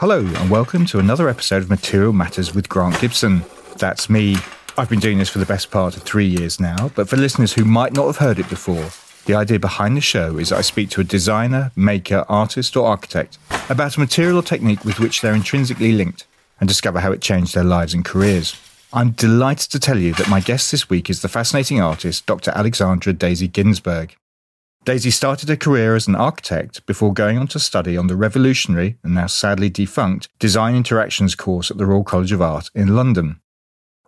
Hello, and welcome to another episode of Material Matters with Grant Gibson. That's me. I've been doing this for the best part of three years now, but for listeners who might not have heard it before, the idea behind the show is that I speak to a designer, maker, artist, or architect about a material or technique with which they're intrinsically linked and discover how it changed their lives and careers. I'm delighted to tell you that my guest this week is the fascinating artist, Dr. Alexandra Daisy Ginsberg. Daisy started her career as an architect before going on to study on the revolutionary and now sadly defunct Design Interactions course at the Royal College of Art in London.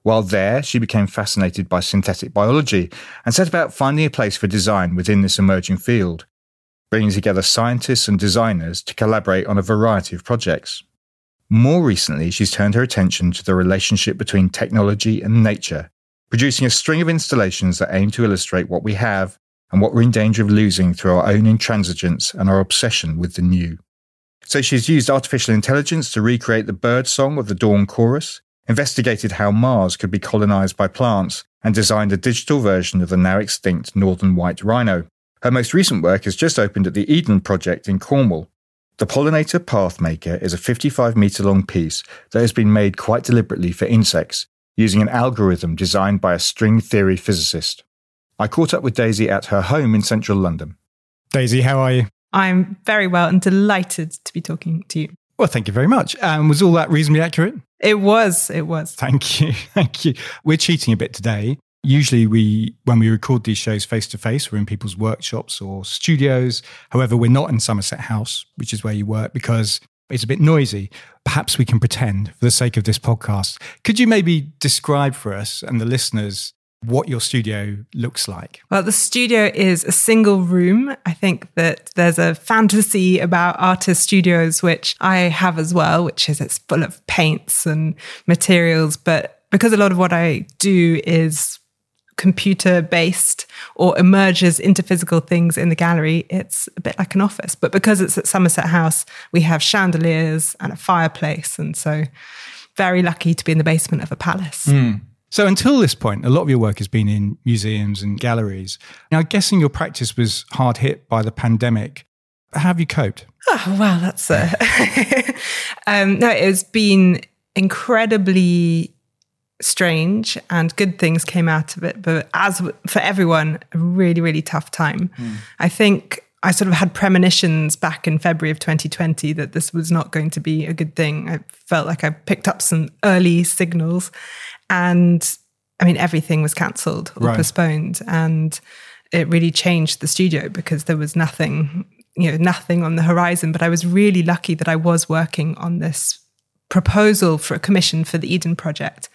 While there, she became fascinated by synthetic biology and set about finding a place for design within this emerging field, bringing together scientists and designers to collaborate on a variety of projects. More recently, she's turned her attention to the relationship between technology and nature, producing a string of installations that aim to illustrate what we have and what we're in danger of losing through our own intransigence and our obsession with the new. So she's used artificial intelligence to recreate the bird song of the dawn chorus, investigated how Mars could be colonized by plants, and designed a digital version of the now extinct northern white rhino. Her most recent work has just opened at the Eden Project in Cornwall. The Pollinator Pathmaker is a 55 metre long piece that has been made quite deliberately for insects, using an algorithm designed by a string theory physicist. I caught up with Daisy at her home in central London. Daisy, how are you? I'm very well and delighted to be talking to you. Well, thank you very much. And um, was all that reasonably accurate? It was. It was. Thank you. Thank you. We're cheating a bit today. Usually, we when we record these shows face to face, we're in people's workshops or studios. However, we're not in Somerset House, which is where you work, because it's a bit noisy. Perhaps we can pretend for the sake of this podcast. Could you maybe describe for us and the listeners what your studio looks like? Well, the studio is a single room. I think that there's a fantasy about artist studios, which I have as well, which is it's full of paints and materials. But because a lot of what I do is computer based or emerges into physical things in the gallery, it's a bit like an office. But because it's at Somerset House, we have chandeliers and a fireplace. And so, very lucky to be in the basement of a palace. Mm. So until this point, a lot of your work has been in museums and galleries. Now, guessing your practice was hard hit by the pandemic. How have you coped? Oh, wow, that's a. um, no, it's been incredibly strange and good things came out of it. But as for everyone, a really, really tough time. Mm. I think I sort of had premonitions back in February of 2020 that this was not going to be a good thing. I felt like I picked up some early signals. And I mean, everything was cancelled or right. postponed. And it really changed the studio because there was nothing, you know, nothing on the horizon. But I was really lucky that I was working on this proposal for a commission for the Eden Project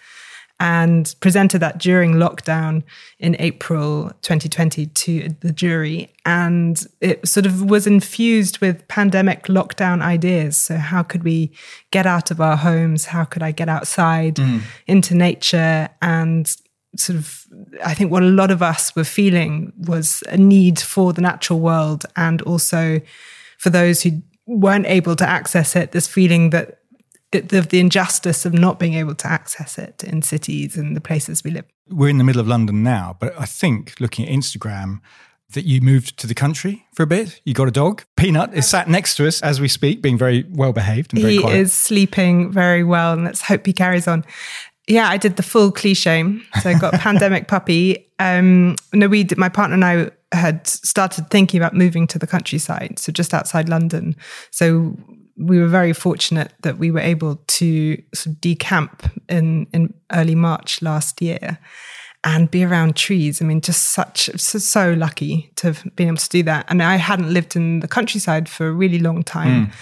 and presented that during lockdown in April 2020 to the jury. And it sort of was infused with pandemic lockdown ideas. So, how could we get out of our homes? How could I get outside mm. into nature? And sort of, I think what a lot of us were feeling was a need for the natural world and also for those who weren't able to access it, this feeling that the, the injustice of not being able to access it in cities and the places we live. We're in the middle of London now, but I think looking at Instagram, that you moved to the country for a bit. You got a dog. Peanut is sat next to us as we speak, being very well behaved and very he quiet. is sleeping very well, and let's hope he carries on. Yeah, I did the full cliche. So I got pandemic puppy. Um, no, we did, my partner and I had started thinking about moving to the countryside, so just outside London. So we were very fortunate that we were able to sort of decamp in, in early March last year and be around trees. I mean, just such, so, so, lucky to have been able to do that. And I hadn't lived in the countryside for a really long time. Mm.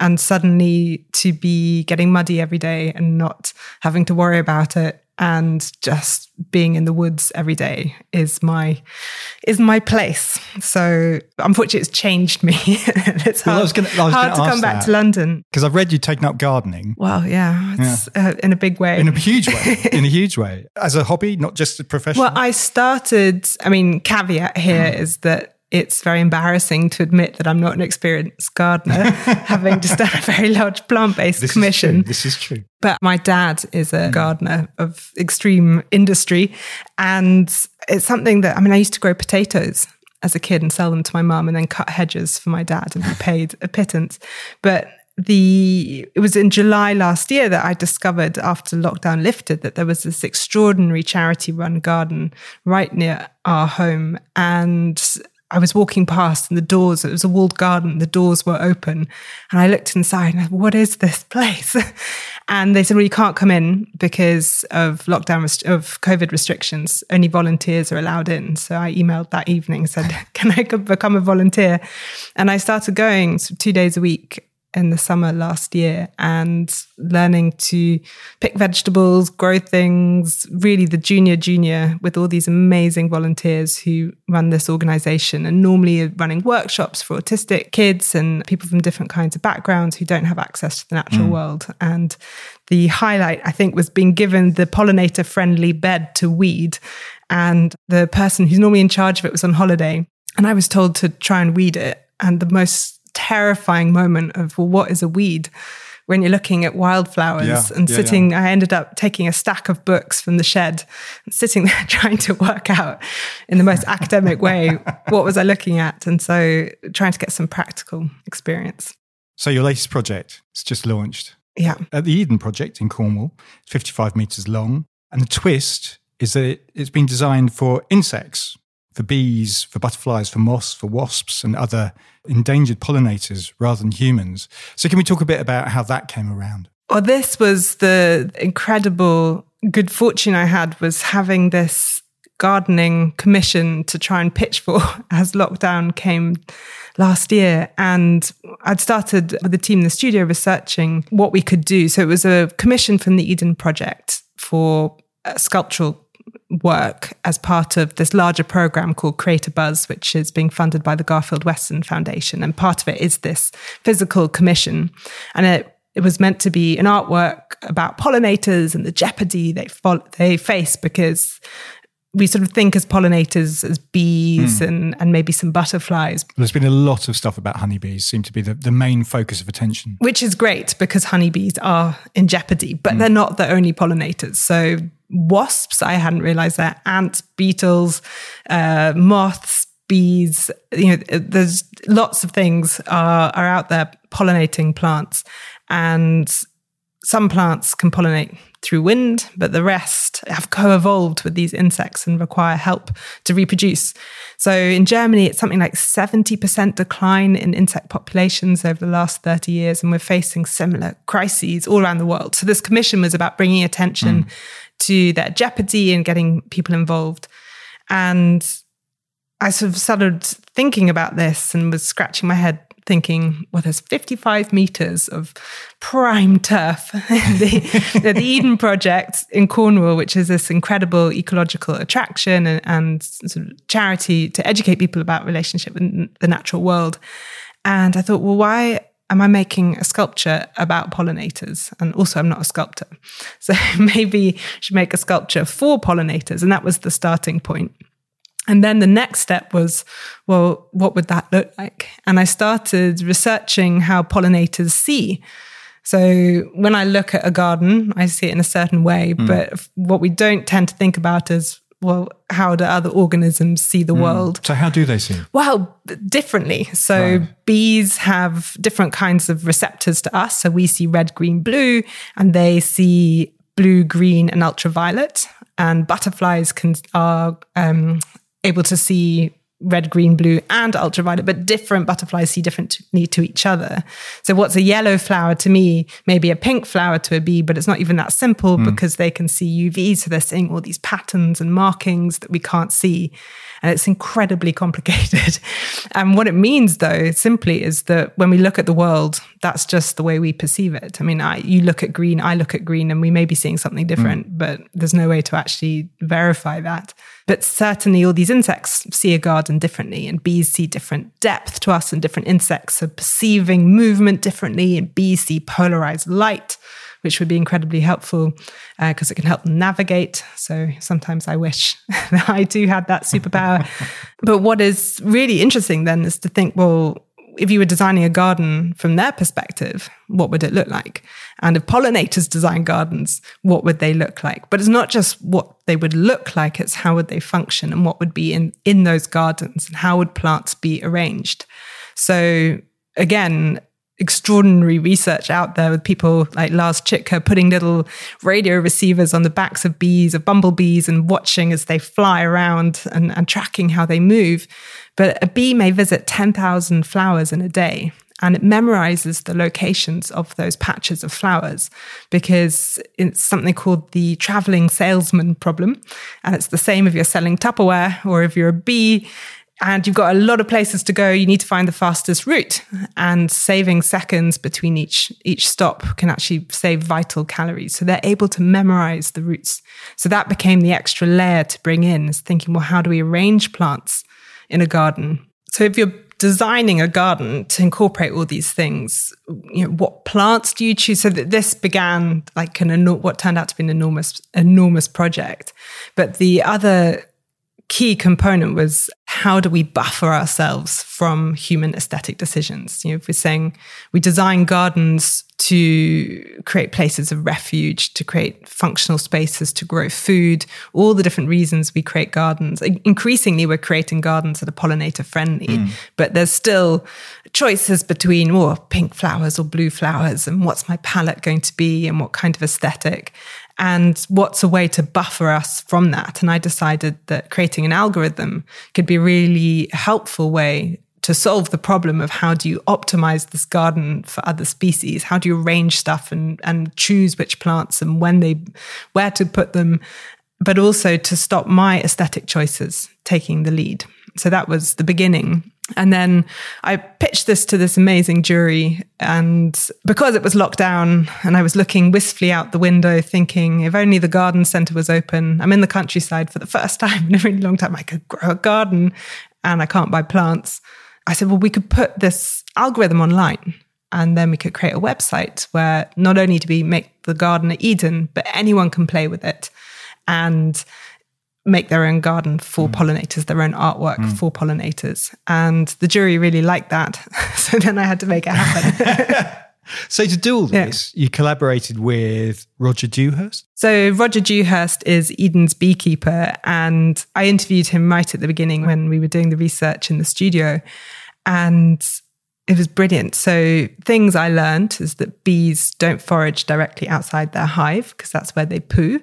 And suddenly to be getting muddy every day and not having to worry about it and just being in the woods every day is my is my place. So unfortunately, it's changed me. it's hard, well, gonna, hard to come back to London because I've read you taken up gardening. Well, yeah, yeah. Uh, in a big way, in a huge way, in a huge way, as a hobby, not just a profession. Well, I started. I mean, caveat here mm. is that it's very embarrassing to admit that I'm not an experienced gardener, having just done a very large plant based commission. Is this is true. But my dad is a mm. gardener of extreme industry. And it's something that, I mean, I used to grow potatoes as a kid and sell them to my mum and then cut hedges for my dad and be paid a pittance. But the it was in July last year that I discovered after lockdown lifted that there was this extraordinary charity run garden right near our home and I was walking past and the doors, it was a walled garden, the doors were open. And I looked inside and I, what is this place? and they said, well, you can't come in because of lockdown, rest- of COVID restrictions. Only volunteers are allowed in. So I emailed that evening said, can I become a volunteer? And I started going two days a week in the summer last year and learning to pick vegetables, grow things, really the junior junior with all these amazing volunteers who run this organization and normally are running workshops for autistic kids and people from different kinds of backgrounds who don't have access to the natural mm. world. And the highlight, I think, was being given the pollinator friendly bed to weed. And the person who's normally in charge of it was on holiday. And I was told to try and weed it. And the most terrifying moment of well, what is a weed? When you're looking at wildflowers yeah, and yeah, sitting, yeah. I ended up taking a stack of books from the shed and sitting there trying to work out in the most academic way what was I looking at, and so trying to get some practical experience. So your latest project is just launched. Yeah. At the Eden Project in Cornwall, 55 meters long. And the twist is that it's been designed for insects, for bees, for butterflies, for moths, for wasps, and other endangered pollinators rather than humans. So, can we talk a bit about how that came around? Well, this was the incredible good fortune I had was having this gardening commission to try and pitch for as lockdown came last year. And I'd started with the team in the studio researching what we could do. So it was a commission from the Eden Project for a sculptural work as part of this larger program called Create a Buzz, which is being funded by the Garfield Weston Foundation. And part of it is this physical commission. And it, it was meant to be an artwork about pollinators and the jeopardy they, they face because we sort of think as pollinators as bees mm. and, and maybe some butterflies. There's been a lot of stuff about honeybees, seem to be the, the main focus of attention. Which is great because honeybees are in jeopardy, but mm. they're not the only pollinators. So wasps, I hadn't realized that, ants, beetles, uh, moths, bees, you know, there's lots of things are, are out there pollinating plants. And some plants can pollinate through wind, but the rest have co evolved with these insects and require help to reproduce. So in Germany, it's something like 70% decline in insect populations over the last 30 years, and we're facing similar crises all around the world. So this commission was about bringing attention mm. To that jeopardy and getting people involved. And I sort of started thinking about this and was scratching my head thinking, well, there's 55 meters of prime turf. the, the, Eden Project in Cornwall, which is this incredible ecological attraction and, and sort of charity to educate people about relationship with the natural world. And I thought, well, why am I making a sculpture about pollinators? And also, I'm not a sculptor. So maybe I should make a sculpture for pollinators. And that was the starting point. And then the next step was, well, what would that look like? And I started researching how pollinators see. So when I look at a garden, I see it in a certain way. Mm. But what we don't tend to think about is, well, how do other organisms see the mm. world? So how do they see? Well, differently. So right. bees have different kinds of receptors to us. So we see red, green, blue, and they see blue, green, and ultraviolet. And butterflies can are um, able to see red, green, blue, and ultraviolet, but different butterflies see differently to each other. So, what's a yellow flower to me may be a pink flower to a bee, but it's not even that simple mm. because they can see UV. So, they're seeing all these patterns and markings that we can't see. And it's incredibly complicated. and what it means, though, simply is that when we look at the world, that's just the way we perceive it. I mean, I, you look at green, I look at green, and we may be seeing something different, mm. but there's no way to actually verify that. But certainly, all these insects see a garden differently, and bees see different depth to us, and different insects are perceiving movement differently, and bees see polarized light which would be incredibly helpful because uh, it can help them navigate. So sometimes I wish that I do have that superpower. but what is really interesting then is to think, well, if you were designing a garden from their perspective, what would it look like? And if pollinators design gardens, what would they look like? But it's not just what they would look like, it's how would they function and what would be in, in those gardens and how would plants be arranged. So again, extraordinary research out there with people like Lars Chittka putting little radio receivers on the backs of bees, of bumblebees, and watching as they fly around and, and tracking how they move. But a bee may visit 10,000 flowers in a day and it memorizes the locations of those patches of flowers because it's something called the traveling salesman problem. And it's the same if you're selling Tupperware or if you're a bee and you've got a lot of places to go you need to find the fastest route and saving seconds between each each stop can actually save vital calories so they're able to memorize the routes so that became the extra layer to bring in is thinking well how do we arrange plants in a garden. So if you're designing a garden to incorporate all these things you know what plants do you choose? So that this began like an what turned out to be an enormous enormous project. But the other key component was how do we buffer ourselves from human aesthetic decisions? You know, if we're saying we design gardens to create places of refuge, to create functional spaces, to grow food, all the different reasons we create gardens. Increasingly, we're creating gardens that are pollinator friendly, mm. but there's still choices between oh, pink flowers or blue flowers, and what's my palette going to be, and what kind of aesthetic and what's a way to buffer us from that. And I decided that creating an algorithm could be a really helpful way to solve the problem of how do you optimize this garden for other species? How do you arrange stuff and, and choose which plants and when they, where to put them, but also to stop my aesthetic choices taking the lead. So that was the beginning. And then I pitched this to this amazing jury. And because it was locked down and I was looking wistfully out the window, thinking, if only the garden center was open, I'm in the countryside for the first time in a really long time. I could grow a garden and I can't buy plants. I said, well, we could put this algorithm online and then we could create a website where not only do we make the garden at Eden, but anyone can play with it. And make their own garden for mm. pollinators, their own artwork mm. for pollinators. And the jury really liked that. so then I had to make it happen. so to do all this, yeah. you collaborated with Roger Dewhurst? So Roger Dewhurst is Eden's beekeeper. And I interviewed him right at the beginning when we were doing the research in the studio. And it was brilliant. So things I learned is that bees don't forage directly outside their hive because that's where they poo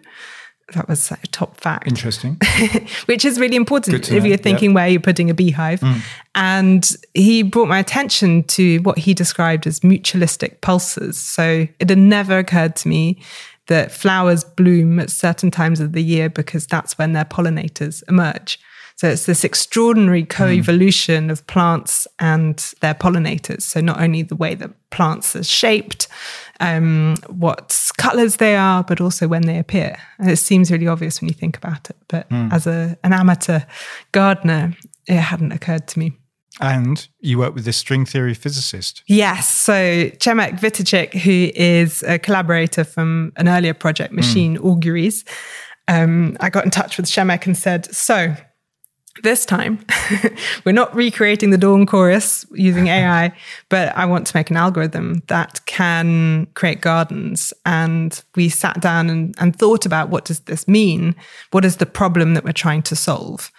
that was a top fact. Interesting. Which is really important if you're thinking yep. where you're putting a beehive. Mm. And he brought my attention to what he described as mutualistic pulses. So it had never occurred to me that flowers bloom at certain times of the year because that's when their pollinators emerge. So it's this extraordinary co-evolution mm. of plants and their pollinators. So not only the way that plants are shaped, um, what colors they are, but also when they appear. And it seems really obvious when you think about it. But mm. as a, an amateur gardener, it hadn't occurred to me. And you work with this string theory physicist. Yes. So Przemek Witaszczyk, who is a collaborator from an earlier project, Machine mm. Auguries, um, I got in touch with Przemek and said, So this time, we're not recreating the Dawn chorus using AI, but I want to make an algorithm that can create gardens. And we sat down and, and thought about what does this mean? What is the problem that we're trying to solve?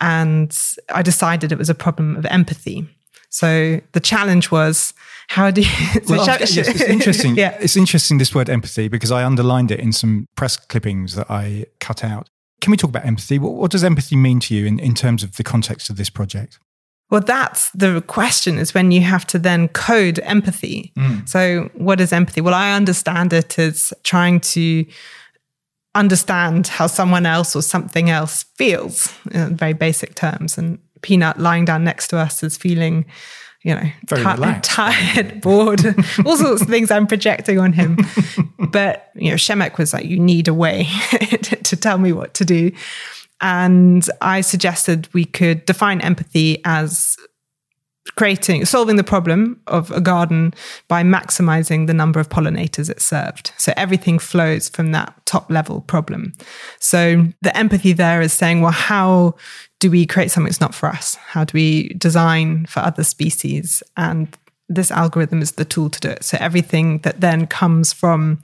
And I decided it was a problem of empathy. So the challenge was how do you? So well, yes, it's interesting. yeah. It's interesting this word empathy because I underlined it in some press clippings that I cut out. Can we talk about empathy? What, what does empathy mean to you in, in terms of the context of this project? Well, that's the question is when you have to then code empathy. Mm. So, what is empathy? Well, I understand it as trying to understand how someone else or something else feels in very basic terms. And Peanut lying down next to us is feeling you know, t- tired, bored, all sorts of things I'm projecting on him. but, you know, Przemek was like, you need a way to, to tell me what to do. And I suggested we could define empathy as creating solving the problem of a garden by maximizing the number of pollinators it served. So everything flows from that top level problem. So the empathy there is saying well how do we create something that's not for us? How do we design for other species? And this algorithm is the tool to do it. So everything that then comes from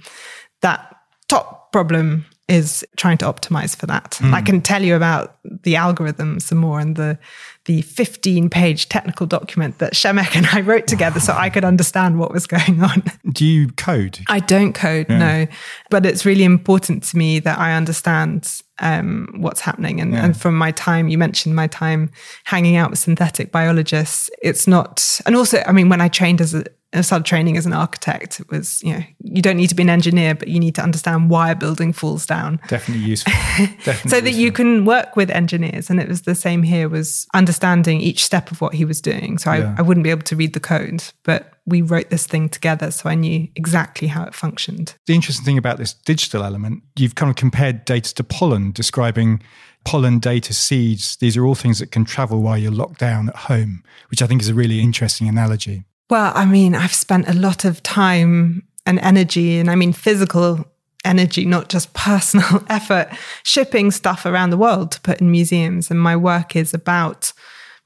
that top problem is trying to optimize for that. Hmm. I can tell you about the algorithm some more and the the 15 page technical document that Przemek and I wrote together so I could understand what was going on. Do you code? I don't code, no, but it's really important to me that I understand um, what's happening. And, and from my time, you mentioned my time hanging out with synthetic biologists. It's not, and also, I mean, when I trained as a, I started training as an architect, it was, you know, you don't need to be an engineer, but you need to understand why a building falls down. Definitely useful. Definitely so that useful. you can work with engineers. And it was the same here was understanding each step of what he was doing. So I, I wouldn't be able to read the code, but we wrote this thing together. So I knew exactly how it functioned. the interesting thing about this digital element, you've kind of compared data to pollen, describing pollen, data, seeds. These are all things that can travel while you're locked down at home, which I think is a really interesting analogy. Well, I mean, I've spent a lot of time and energy, and I mean physical energy, not just personal effort, shipping stuff around the world to put in museums. And my work is about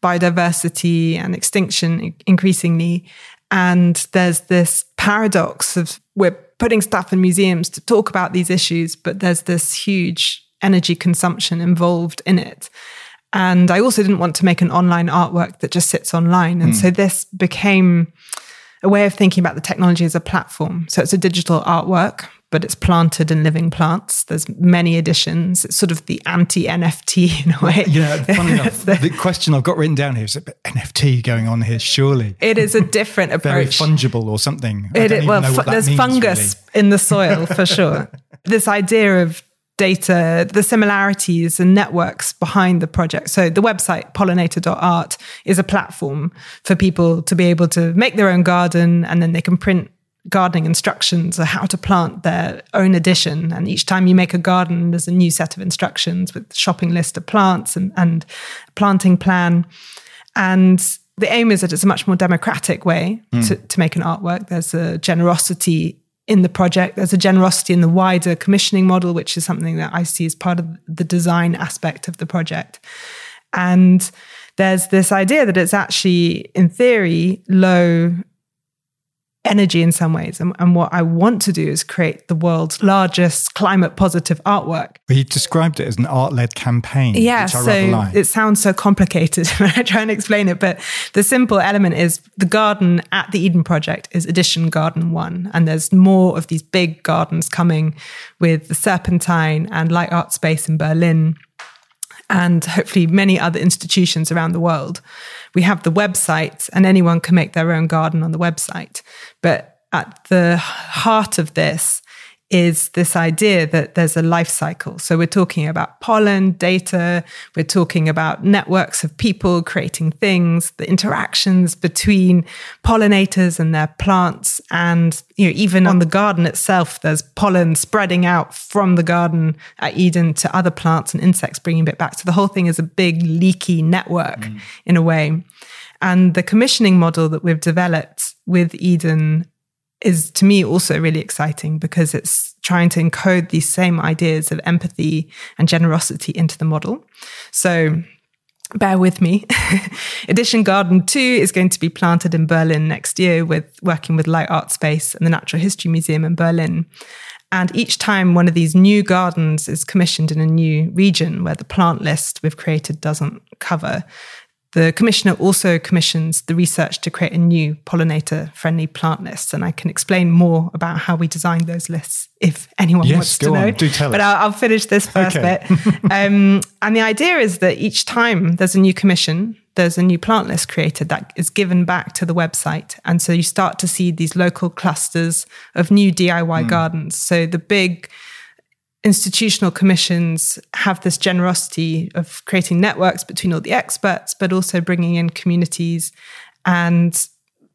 biodiversity and extinction increasingly. And there's this paradox of we're putting stuff in museums to talk about these issues, but there's this huge energy consumption involved in it. And I also didn't want to make an online artwork that just sits online. And hmm. so this became a way of thinking about the technology as a platform. So it's a digital artwork, but it's planted in living plants. There's many editions. It's sort of the anti NFT in a way. Yeah, funny enough, the question I've got written down here is a NFT going on here, surely. It is a different approach. Very fungible or something. I It don't is- even well, know fu- what that there's means, fungus really. in the soil for sure. this idea of data, the similarities and networks behind the project. So the website pollinator.art is a platform for people to be able to make their own garden and then they can print gardening instructions or how to plant their own edition. And each time you make a garden, there's a new set of instructions with shopping list of plants and, and planting plan. And the aim is that it's a much more democratic way hmm. to, to make an artwork. There's a generosity in the project. There's a generosity in the wider commissioning model, which is something that I see as part of the design aspect of the project. And there's this idea that it's actually, in theory, low energy in some ways. And, and what I want to do is create the world's largest climate positive artwork. But he described it as an art led campaign, Yeah, which I so rather like. it sounds so complicated when I try and explain it, but the simple element is the garden at the Eden Project is Edition Garden One, and there's more of these big gardens coming with the Serpentine and Light Art Space in Berlin and hopefully many other institutions around the world. We have the website, and anyone can make their own garden on the website. But at the heart of this is this idea that there's a life cycle. So we're talking about pollen, data, we're talking about networks of people creating things, the interactions between pollinators and their plants. And, you know, even on the garden itself, there's pollen spreading out from the garden at Eden to other plants and insects bringing it back. So the whole thing is a big leaky network mm. in a way. And the commissioning model that we've developed with Eden is to me also really exciting because it's trying to encode these same ideas of empathy and generosity into the model. So bear with me. Edition Garden 2 is going to be planted in Berlin next year with working with Light Art Space and the Natural History Museum in Berlin. And each time one of these new gardens is commissioned in a new region where the plant list we've created doesn't cover, the commissioner also commissions the research to create a new pollinator friendly plant list. And I can explain more about how we designed those lists if anyone Yes, wants to on. know. Do tell but. I'll, I'll finish this first Okay. bit. um, and the idea is that each time there's a new commission, there's a new plant list created that is given back to the website. And so you start to see these local clusters of new DIY Hmm. gardens. So the big institutional commissions have this generosity of creating networks between all the experts, but also bringing in communities. And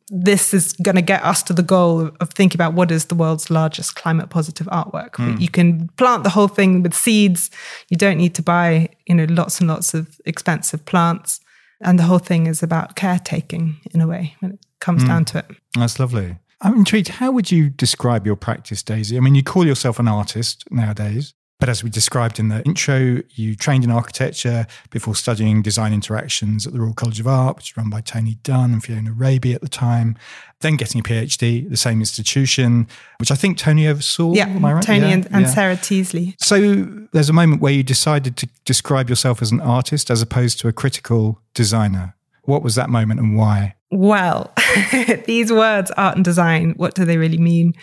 this is going to get us to the goal of thinking about what is the world's largest climate positive artwork. Hmm. You can plant the whole thing with seeds. You don't need to buy, you know, lots and lots of expensive plants. And the whole thing is about caretaking in a way when it comes hmm. down to it. That's lovely. I'm intrigued. How would you describe your practice, Daisy? I mean, you call yourself an artist nowadays, But as we described in the intro, you trained in architecture before studying design interactions at the Royal College of Art, which was run by Tony Dunne and Fiona Raby at the time. Then getting a PhD, the same institution, which I think Tony oversaw. Yeah, am I right? Tony Yeah, and, and yeah. Sarah Teasley. So there's a moment where you decided to describe yourself as an artist as opposed to a critical designer. What was that moment and why? Well, these words, art and design, what do they really mean?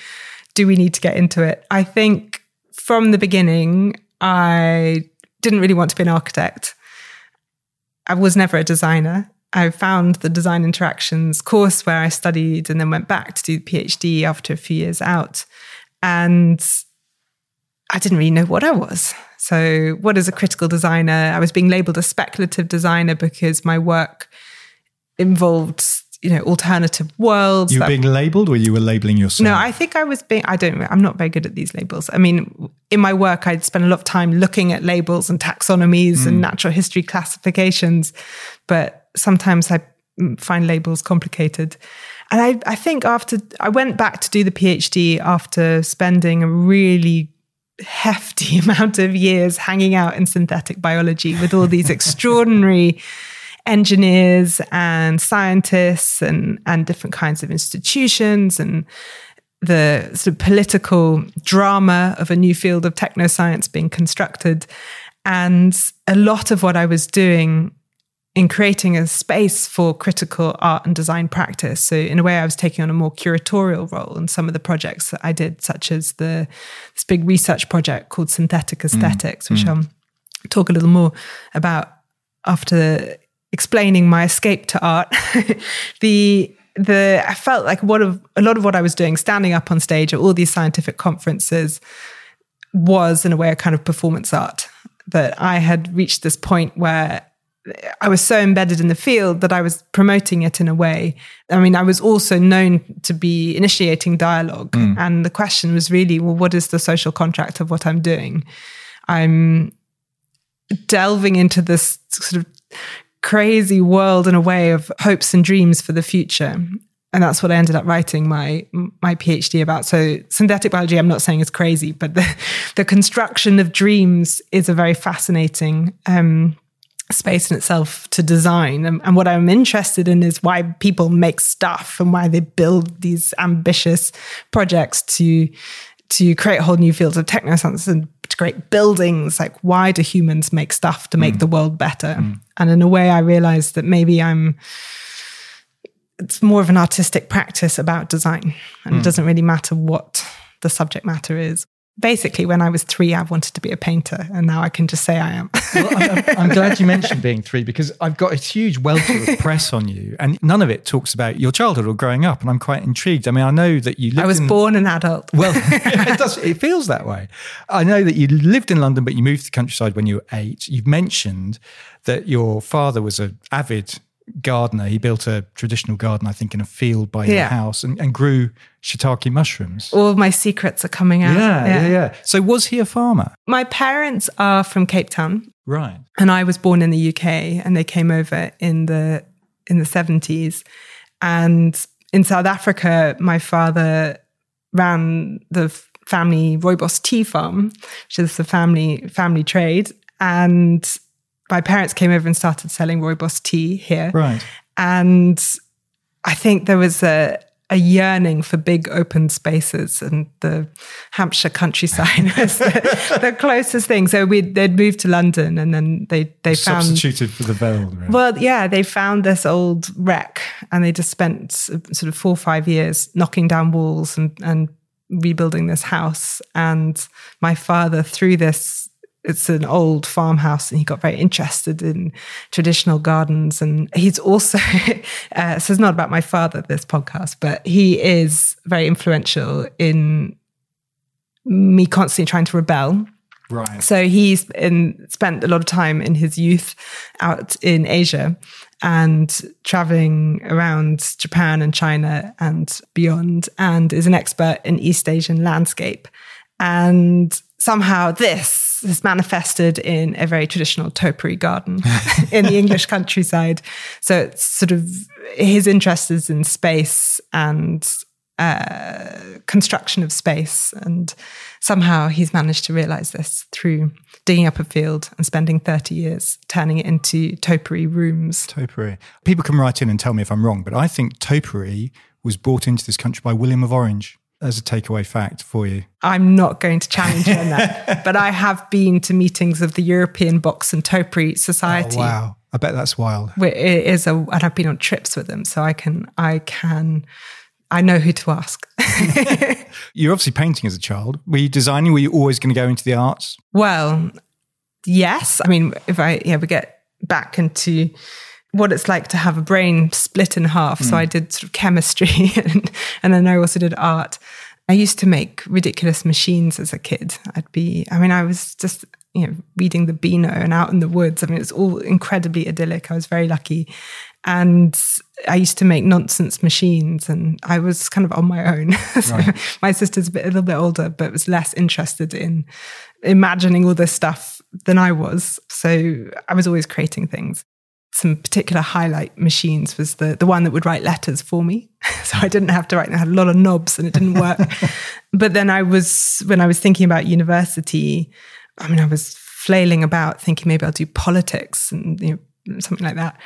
Do we need to get into it? I think from the beginning, I didn't really want to be an architect. I was never a designer. I found the design interactions course where I studied and then went back to do the PhD after a few years out. And I didn't really know what I was. So, what is a critical designer? I was being labeled a speculative designer because my work involved, you know, alternative worlds. You were being labeled or you were labeling yourself? no, I think I was being, I don't, I'm not very good at these labels. I mean, in my work, I'd spend a lot of time looking at labels and taxonomies and natural history classifications, but sometimes I mm, find labels complicated. And I, I think after I went back to do the PhD after spending a really hefty amount of years hanging out in synthetic biology with all these extraordinary engineers and scientists and, and different kinds of institutions and the sort of political drama of a new field of technoscience being constructed. And a lot of what I was doing in creating a space for critical art and design practice. So in a way, I was taking on a more curatorial role in some of the projects that I did, such as the this big research project called Synthetic mm. Aesthetics, which mm. I'll talk a little more about after explaining my escape to art. the the I felt like what of a lot of what I was doing, standing up on stage at all these scientific conferences, was in a way a kind of performance art. That I had reached this point where I was so embedded in the field that I was promoting it in a way. I mean, I was also known to be initiating dialogue. Hmm. And the question was really, well, what is the social contract of what I'm doing? I'm delving into this sort of crazy world in a way of hopes and dreams for the future. And that's what I ended up writing my my PhD about. So synthetic biology, I'm not saying is crazy, but the, the construction of dreams is a very fascinating um, space in itself to design. And, and what I'm interested in is why people make stuff and why they build these ambitious projects to to create whole new fields of technoscience and to create buildings. Like, why do humans make stuff to make mm. the world better? Mm. And in a way, I realized that maybe I'm. It's more of an artistic practice about design, and it mm. doesn't really matter what the subject matter is. Basically, when I was three, I wanted to be a painter, and now I can just say I am. Well, I'm, I'm glad you mentioned being three because I've got a huge wealth of press on you, and none of it talks about your childhood or growing up, and I'm quite intrigued. I mean, I know that you lived I was in, born an adult. Well, it does. It feels that way. I know that you lived in London, but you moved to the countryside when you were eight. You've mentioned that your father was an avid gardener. He built a traditional garden, I think, in a field by your house, and, and grew shiitake mushrooms. All of my secrets are coming out. Yeah, yeah, yeah. So was he a farmer? My parents are from Cape Town, Right. and I was born in the UK, and they came over in the in the seventies. And in South Africa, my father ran the family rooibos tea farm, which is the family family trade, and my parents came over and started selling rooibos tea here. Right. And I think there was a, a yearning for big open spaces, and the Hampshire countryside was the, the closest thing. So we they'd moved to London, and then they they found Substituted for the veld. Right? well, yeah, they found this old wreck, and they just spent sort of four or five years knocking down walls and and rebuilding this house. And my father, through this, it's an old farmhouse, and he got very interested in traditional gardens. And he's also, uh, so it's not about my father, this podcast, but he is very influential in me constantly trying to rebel right. so he's in, spent a lot of time in his youth out in Asia and traveling around Japan and China and beyond, and is an expert in East Asian landscape. And somehow this has manifested in a very traditional topiary garden in the English countryside. So it's sort of his interest is in space and uh, construction of space. And somehow he's managed to realize this through digging up a field and spending 30 years turning it into topiary rooms. Topiary. People can write in and tell me if I'm wrong, but I think topiary was brought into this country by William of Orange as a takeaway fact for you. I'm not going to challenge you on that, but I have been to meetings of the European Box and Topiary Society. Oh, wow. I bet that's wild. It is a, and I've been on trips with them, so I can, I can I know who to ask. You're obviously painting as a child. Were you designing? Were you always going to go into the arts? Well, yes. I mean, if I yeah, we get back into what it's like to have a brain split in half. Mm. So hmm. I did sort of chemistry and, and then I also did art. I used to make ridiculous machines as a kid. I'd be, I mean, I was just, you know, reading the Beano and out in the woods. I mean, it was all incredibly idyllic. I was very lucky and I used to make nonsense machines, and I was kind of on my own. so right. my sister's a, bit, a little bit older, but was less interested in imagining all this stuff than I was. So I was always creating things. Some particular highlight machines was the the one that would write letters for me, so I didn't have to write. I had a lot of knobs, and it didn't work. but then I was when I was thinking about university. I mean, I was flailing about thinking maybe I'll do politics and you know, something like that.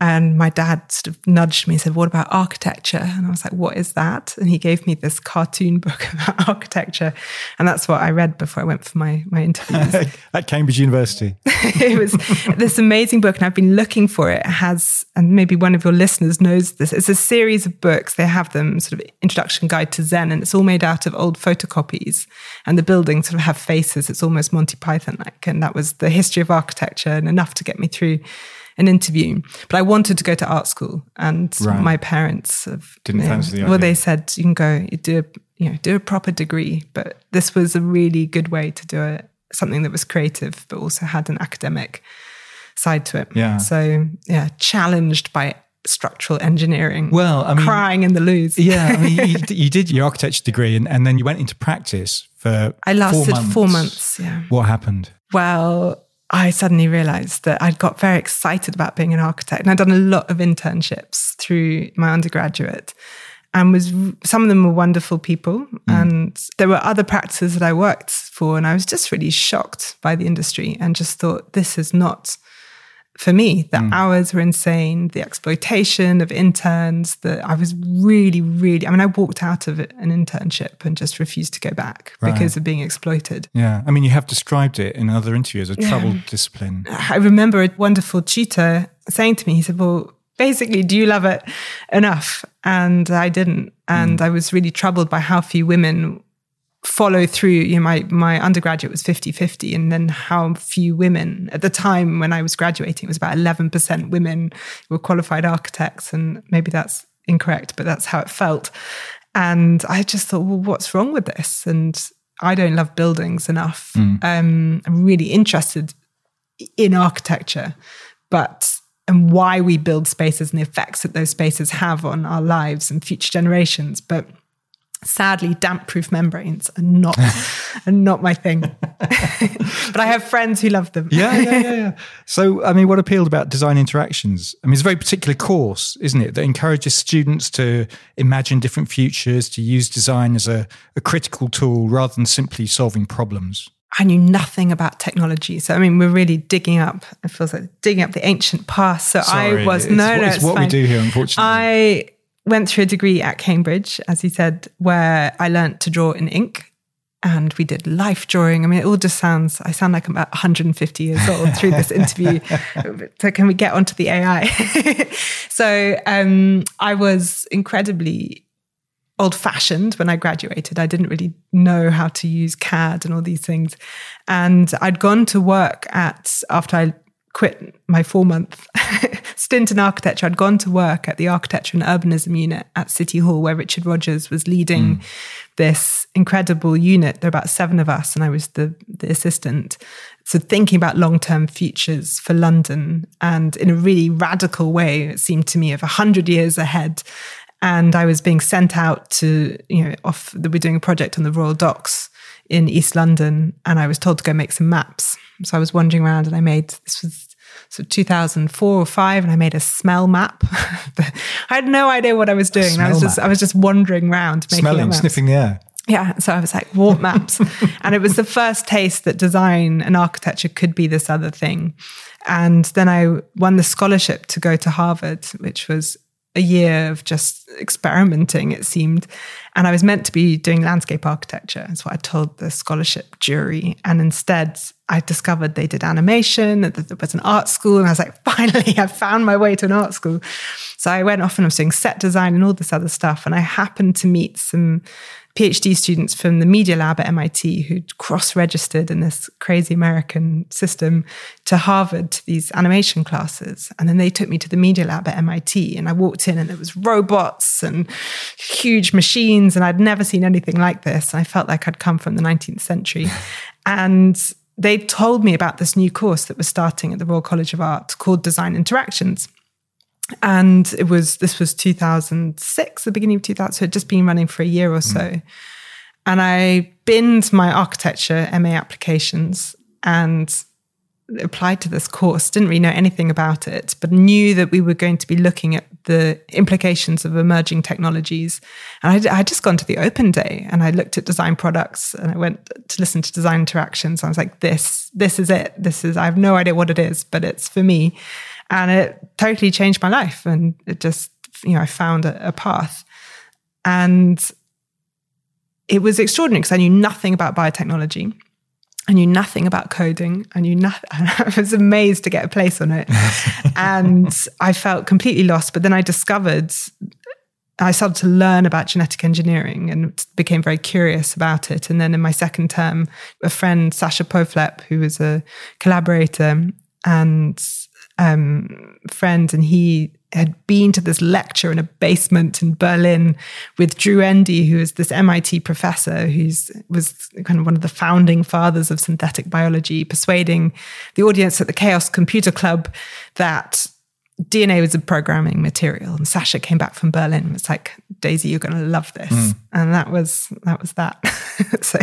And my dad sort of nudged me and said, What about architecture? And I was like, What is that? And he gave me this cartoon book about architecture. And that's what I read before I went for my, my interviews. At Cambridge University. it was this amazing book, and I've been looking for it. It has, and maybe one of your listeners knows this, it's a series of books. They have them sort of introduction guide to Zen, and it's all made out of old photocopies. And the buildings sort of have faces. It's almost Monty Python like. And that was the history of architecture and enough to get me through an interview. But I wanted to go to art school, and right. my parents have, didn't fancy the idea. Well, they said you can go, you do a, you know, do a proper degree. But this was a really good way to do it. Something that was creative, but also had an academic side to it. Yeah. So yeah, challenged by structural engineering. Well, I mean, crying in the loos. yeah, I mean, you, you, did your architecture degree, and, and then you went into practice for. I lasted four months. Four months yeah. What happened? Well, I suddenly realized that I'd got very excited about being an architect. And I'd done a lot of internships through my undergraduate and was some of them were wonderful people mm. and there were other practices that I worked for and I was just really shocked by the industry and just thought this is not for me. The mm. hours were insane, the exploitation of interns, that I was really, really, I mean, I walked out of an internship and just refused to go back right. because of being exploited. Yeah. I mean, you have described it in other interviews, a troubled yeah. discipline. I remember a wonderful tutor saying to me, he said, well, basically, do you love it enough? And I didn't. And mm. I was really troubled by how few women follow through you know my my undergraduate was 50-50 and then how few women at the time when i was graduating it was about 11% women were qualified architects and maybe that's incorrect but that's how it felt. And i just thought well what's wrong with this? And i don't love buildings enough. Mm. um, i'm really interested in architecture but and why we build spaces and the effects that those spaces have on our lives and future generations. But sadly damp proof membranes are not are not my thing but i have friends who love them yeah, yeah yeah yeah so i mean what appealed about design interactions i mean it's a very particular course isn't it that encourages students to imagine different futures to use design as a, a critical tool rather than simply solving problems I knew nothing about technology. So, I mean, we're really digging up, it feels like digging up the ancient past. So, Sorry, I was, no, no, it's, it's what fine. we do here, unfortunately. I went through a degree at Cambridge, as you said, where I learnt to draw in ink and we did life drawing. I mean, it all just sounds, I sound like I'm about 150 years old through this interview. so, can we get onto the AI? so, um, I was incredibly old fashioned when I graduated. I didn't really know how to use CAD and all these things. And I'd gone to work at, after I quit my four month stint in architecture, I'd gone to work at the architecture and urbanism unit at City Hall, where Richard Rogers was leading mm. this incredible unit. There were about seven of us, and I was the, the assistant. So, thinking about long term futures for London, and in a really radical way, it seemed to me of 100 years ahead. And I was being sent out to, you know, off, we're doing a project on the Royal Docks in East London, and I was told to go make some maps. So I was wandering around and I made this was so 2004 or five, and I made a smell map. I had no idea what I was doing. I was just map. I was just wandering around, smelling, sniffing the air. Yeah, so I was like, warp maps. and it was the first taste that design and architecture could be this other thing. And then I won the scholarship to go to Harvard, which was a year of just experimenting, it seemed. And I was meant to be doing landscape architecture. That's what I told the scholarship jury. And instead, I discovered they did animation, that there was an art school. And I was like, finally, I found my way to an art school. So I went off and I was doing set design and all this other stuff. And I happened to meet some PhD students from the Media Lab at MIT who'd cross registered in this crazy American system to Harvard to these animation classes. And then they took me to the Media Lab at MIT. And I walked in and there was robots and huge machines. And I'd never seen anything like this. I felt like I'd come from the 19th century. and they told me about this new course that was starting at the Royal College of Art called Design Interactions and it was this was 2006 the beginning of 2000 so it just been running for a year or so mm. and i binned my architecture ma applications and applied to this course didn't really know anything about it but knew that we were going to be looking at the implications of emerging technologies and i had just gone to the open day and i looked at design products and i went to listen to design interactions i was like this this is it this is i have no idea what it is but it's for me and it totally changed my life. And it just, you know, I found a, a path. And it was extraordinary because I knew nothing about biotechnology. I knew nothing about coding. I knew nothing. I was amazed to get a place on it. and I felt completely lost. But then I discovered, I started to learn about genetic engineering and became very curious about it. And then in my second term, a friend, Sascha Pohflepp, who was a collaborator and um, friend, and he had been to this lecture in a basement in Berlin with Drew Endy, who is this MIT professor who's was kind of one of the founding fathers of synthetic biology, persuading the audience at the Chaos Computer Club that DNA was a programming material. And Sascha came back from Berlin and was like, Daisy, you're going to love this. Mm. And that was that was that. so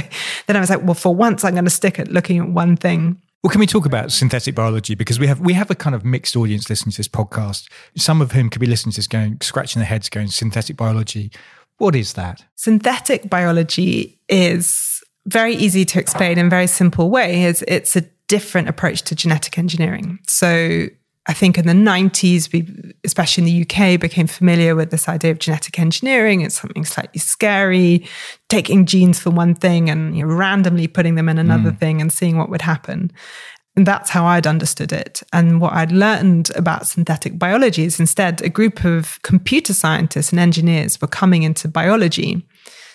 then I was like, well, for once, I'm going to stick at looking at one thing. Well, can we talk about synthetic biology because we have we have a kind of mixed audience listening to this podcast. Some of whom could be listening to this, going scratching their heads, going synthetic biology. What is that? Synthetic biology is very easy to explain in a very simple way. Is it's a different approach to genetic engineering. So I think in the 90s, we, especially in the UK, became familiar with this idea of genetic engineering. It's something slightly scary, taking genes for one thing and you know, randomly putting them in another mm. thing and seeing what would happen. And that's how I'd understood it. And what I'd learned about synthetic biology is instead a group of computer scientists and engineers were coming into biology.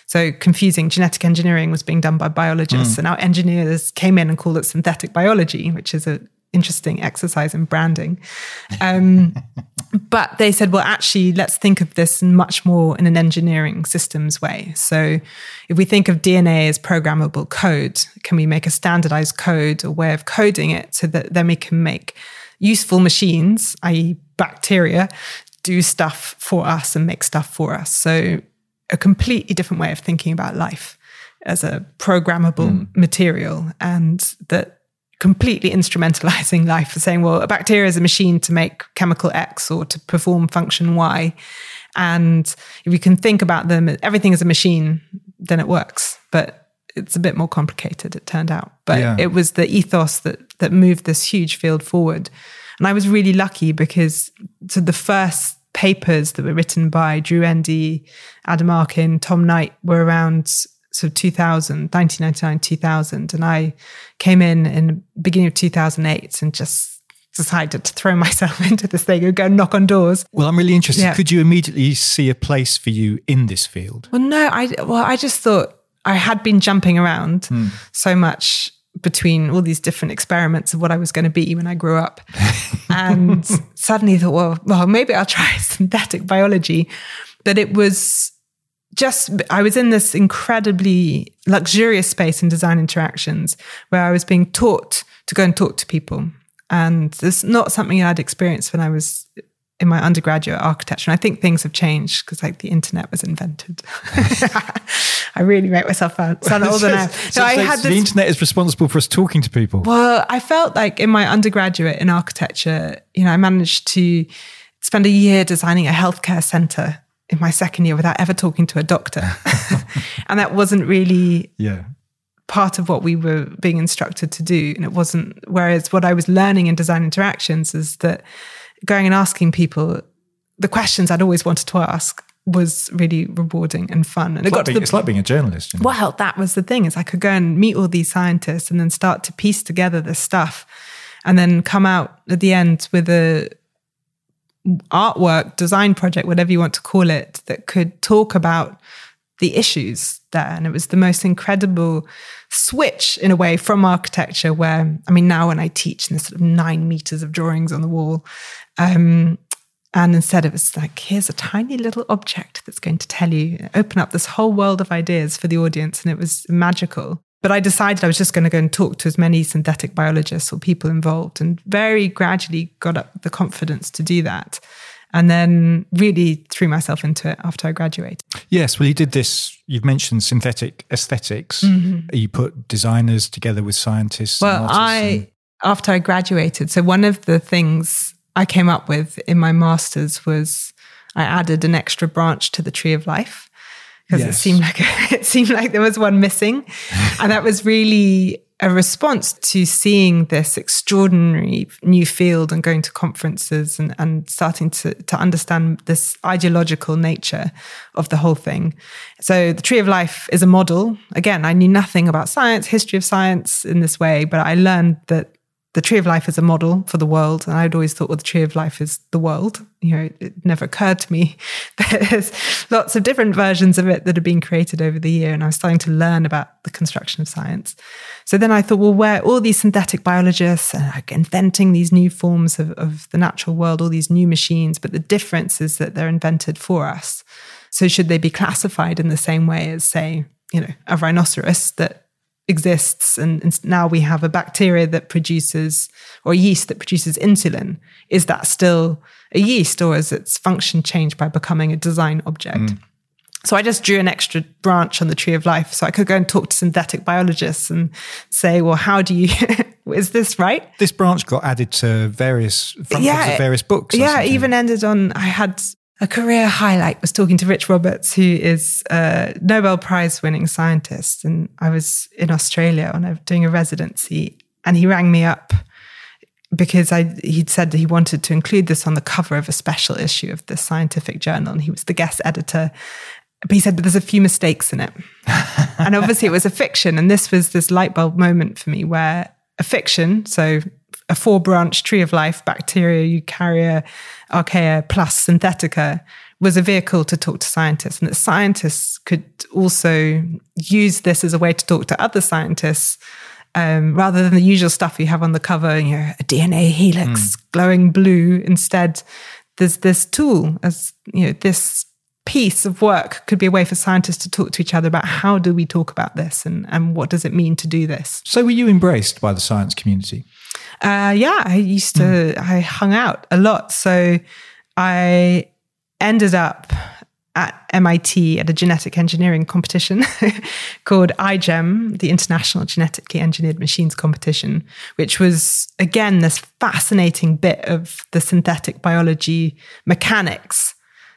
So confusing genetic engineering was being done by biologists, mm. and now engineers came in and called it synthetic biology, which is a interesting exercise in branding. Um, but they said, well, actually, let's think of this much more in an engineering systems way. So if we think of DNA as programmable code, can we make a standardized code, a way of coding it so that then we can make useful machines, i.e., bacteria, do stuff for us and make stuff for us? So a completely different way of thinking about life as a programmable mm. material and that completely instrumentalizing life for saying, well, a bacteria is a machine to make chemical X or to perform function Y. And if you can think about them, everything is a machine, then it works. But it's a bit more complicated, it turned out. But yeah. it was the ethos that that moved this huge field forward. And I was really lucky because so the first papers that were written by Drew Endy, Adam Arkin, Tom Knight were around so 2000, 1999, 2000. And I came in in the beginning of 2008 and just decided to throw myself into this thing and go knock on doors. Well, I'm really interested. Yeah. Could you immediately see a place for you in this field? Well, no, I, well, I just thought I had been jumping around hmm. so much between all these different experiments of what I was going to be when I grew up. and suddenly thought, well, well, maybe I'll try synthetic biology. But it was just I was in this incredibly luxurious space in design interactions where I was being taught to go and talk to people. And it's not something I'd experienced when I was in my undergraduate architecture. And I think things have changed because like the internet was invented. I really make myself sound, older now. So, so I had this, the internet is responsible for us talking to people. Well, I felt like in my undergraduate in architecture, you know, I managed to spend a year designing a healthcare center in my second year without ever talking to a doctor. and that wasn't really yeah part of what we were being instructed to do. And it wasn't, whereas what I was learning in design interactions is that going and asking people the questions I'd always wanted to ask was really rewarding and fun. And it's, it like, being, the, it's like being a journalist. You know? Well, that was the thing is I could go and meet all these scientists and then start to piece together this stuff and then come out at the end with a artwork, design project, whatever you want to call it, that could talk about the issues there. And it was the most incredible switch in a way from architecture where, I mean, now when I teach and there's sort of nine meters of drawings on the wall, um, and instead, it was like, here's a tiny little object that's going to tell you, open up this whole world of ideas for the audience. And it was magical. But I decided I was just going to go and talk to as many synthetic biologists or people involved and very gradually got up the confidence to do that. And then really threw myself into it after I graduated. Yes, well, you did this. You've mentioned synthetic esthetics mm-hmm. You put designers together with scientists. Well, I, and... after I graduated, so one of the things I came up with in my master's was I added an extra branch to the tree of life because yes. it seemed like it seemed like there was one missing, and that was really a response to seeing this extraordinary new field and going to conferences and, and starting to, to understand this ideological nature of the whole thing. So the Tree of Life is a model. Again, I knew nothing about science, history of science in this way, but I learned that the tree of life is a model for the world. And I'd always thought, well, the tree of life is the world. You know, it never occurred to me that there's lots of different versions of it that have been created over the year. And I was starting to learn about the construction of science. So then I thought, well, where all these synthetic biologists are like inventing these new forms of, of the natural world, all these new machines, but the difference is that they're invented for us. So should they be classified in the same way as, say, you know, a rhinoceros that exists and, and, now we have a bacteria that produces or yeast that produces insulin is that still a yeast or is its function changed by becoming a design object? Mm. so i just drew an extra branch on the tree of life so i could go and talk to synthetic biologists and say well how do you is this right? This branch got added to various yeah, of various books yeah even ended on i had a career highlight was talking to Rich Roberts, who is a Nobel Prize winning scientist. And I was in Australia on a, doing a residency, and he rang me up because I, he'd said that he wanted to include this on the cover of a special issue of the scientific journal. And he was the guest editor. But he said, but there's a few mistakes in it. and obviously, it was a fiction. And this was this light bulb moment for me where a fiction, so a four branch tree of life, bacteria, eukarya, archaea plus synthetica, was a vehicle to talk to scientists, and that scientists could also use this as a way to talk to other scientists. Um, rather than the usual stuff you have on the cover, you know, a DNA helix mm. glowing blue. Instead, there's this tool as you know, this piece of work could be a way for scientists to talk to each other about how do we talk about this and, and what does it mean to do this. So, were you embraced by the science community? Uh, yeah, I used to, mm. I hung out a lot. So I ended up at MIT at a genetic engineering competition called iGEM, the International Genetically Engineered Machines Competition, which was, again, this fascinating bit of the synthetic biology mechanics.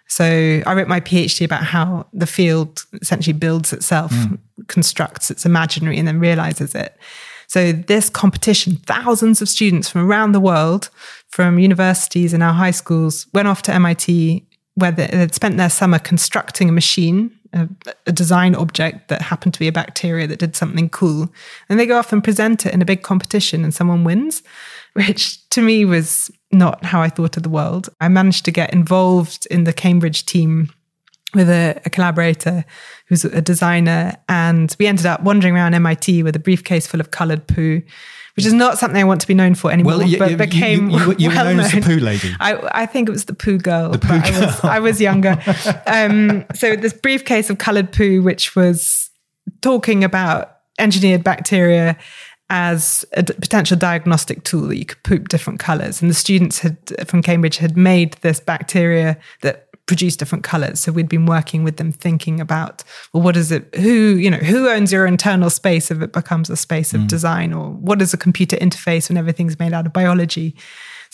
So I wrote my PhD about how the field essentially builds itself, mm. constructs its imaginary, and then realizes it. So this competition, thousands of students from around the world, from universities and our high schools, went off to MIT where they'd spent their summer constructing a machine, a, a, design object that happened to be a bacteria that did something cool. And they go off and present it in a big competition and someone wins, which to me was not how I thought of the world. I managed to get involved in the Cambridge team with a, a, collaborator who's a designer, and we ended up wandering around MIT with a briefcase full of coloured poo, which is not something I want to be known for anymore. Well, you, but became you, you, you well were known, known, as the poo lady. I, I, think it was the poo girl. The poo girl. I was, I was younger. um, so this briefcase of coloured poo, which was talking about engineered bacteria as a d- potential diagnostic tool that you could poop different colors and the students had from cambridge had made this bacteria that produce different colors. So we'd been working with them thinking about, well, what is it, who, you know, who owns your internal space if it becomes a space of mm. design or what is a computer interface when everything's made out of biology?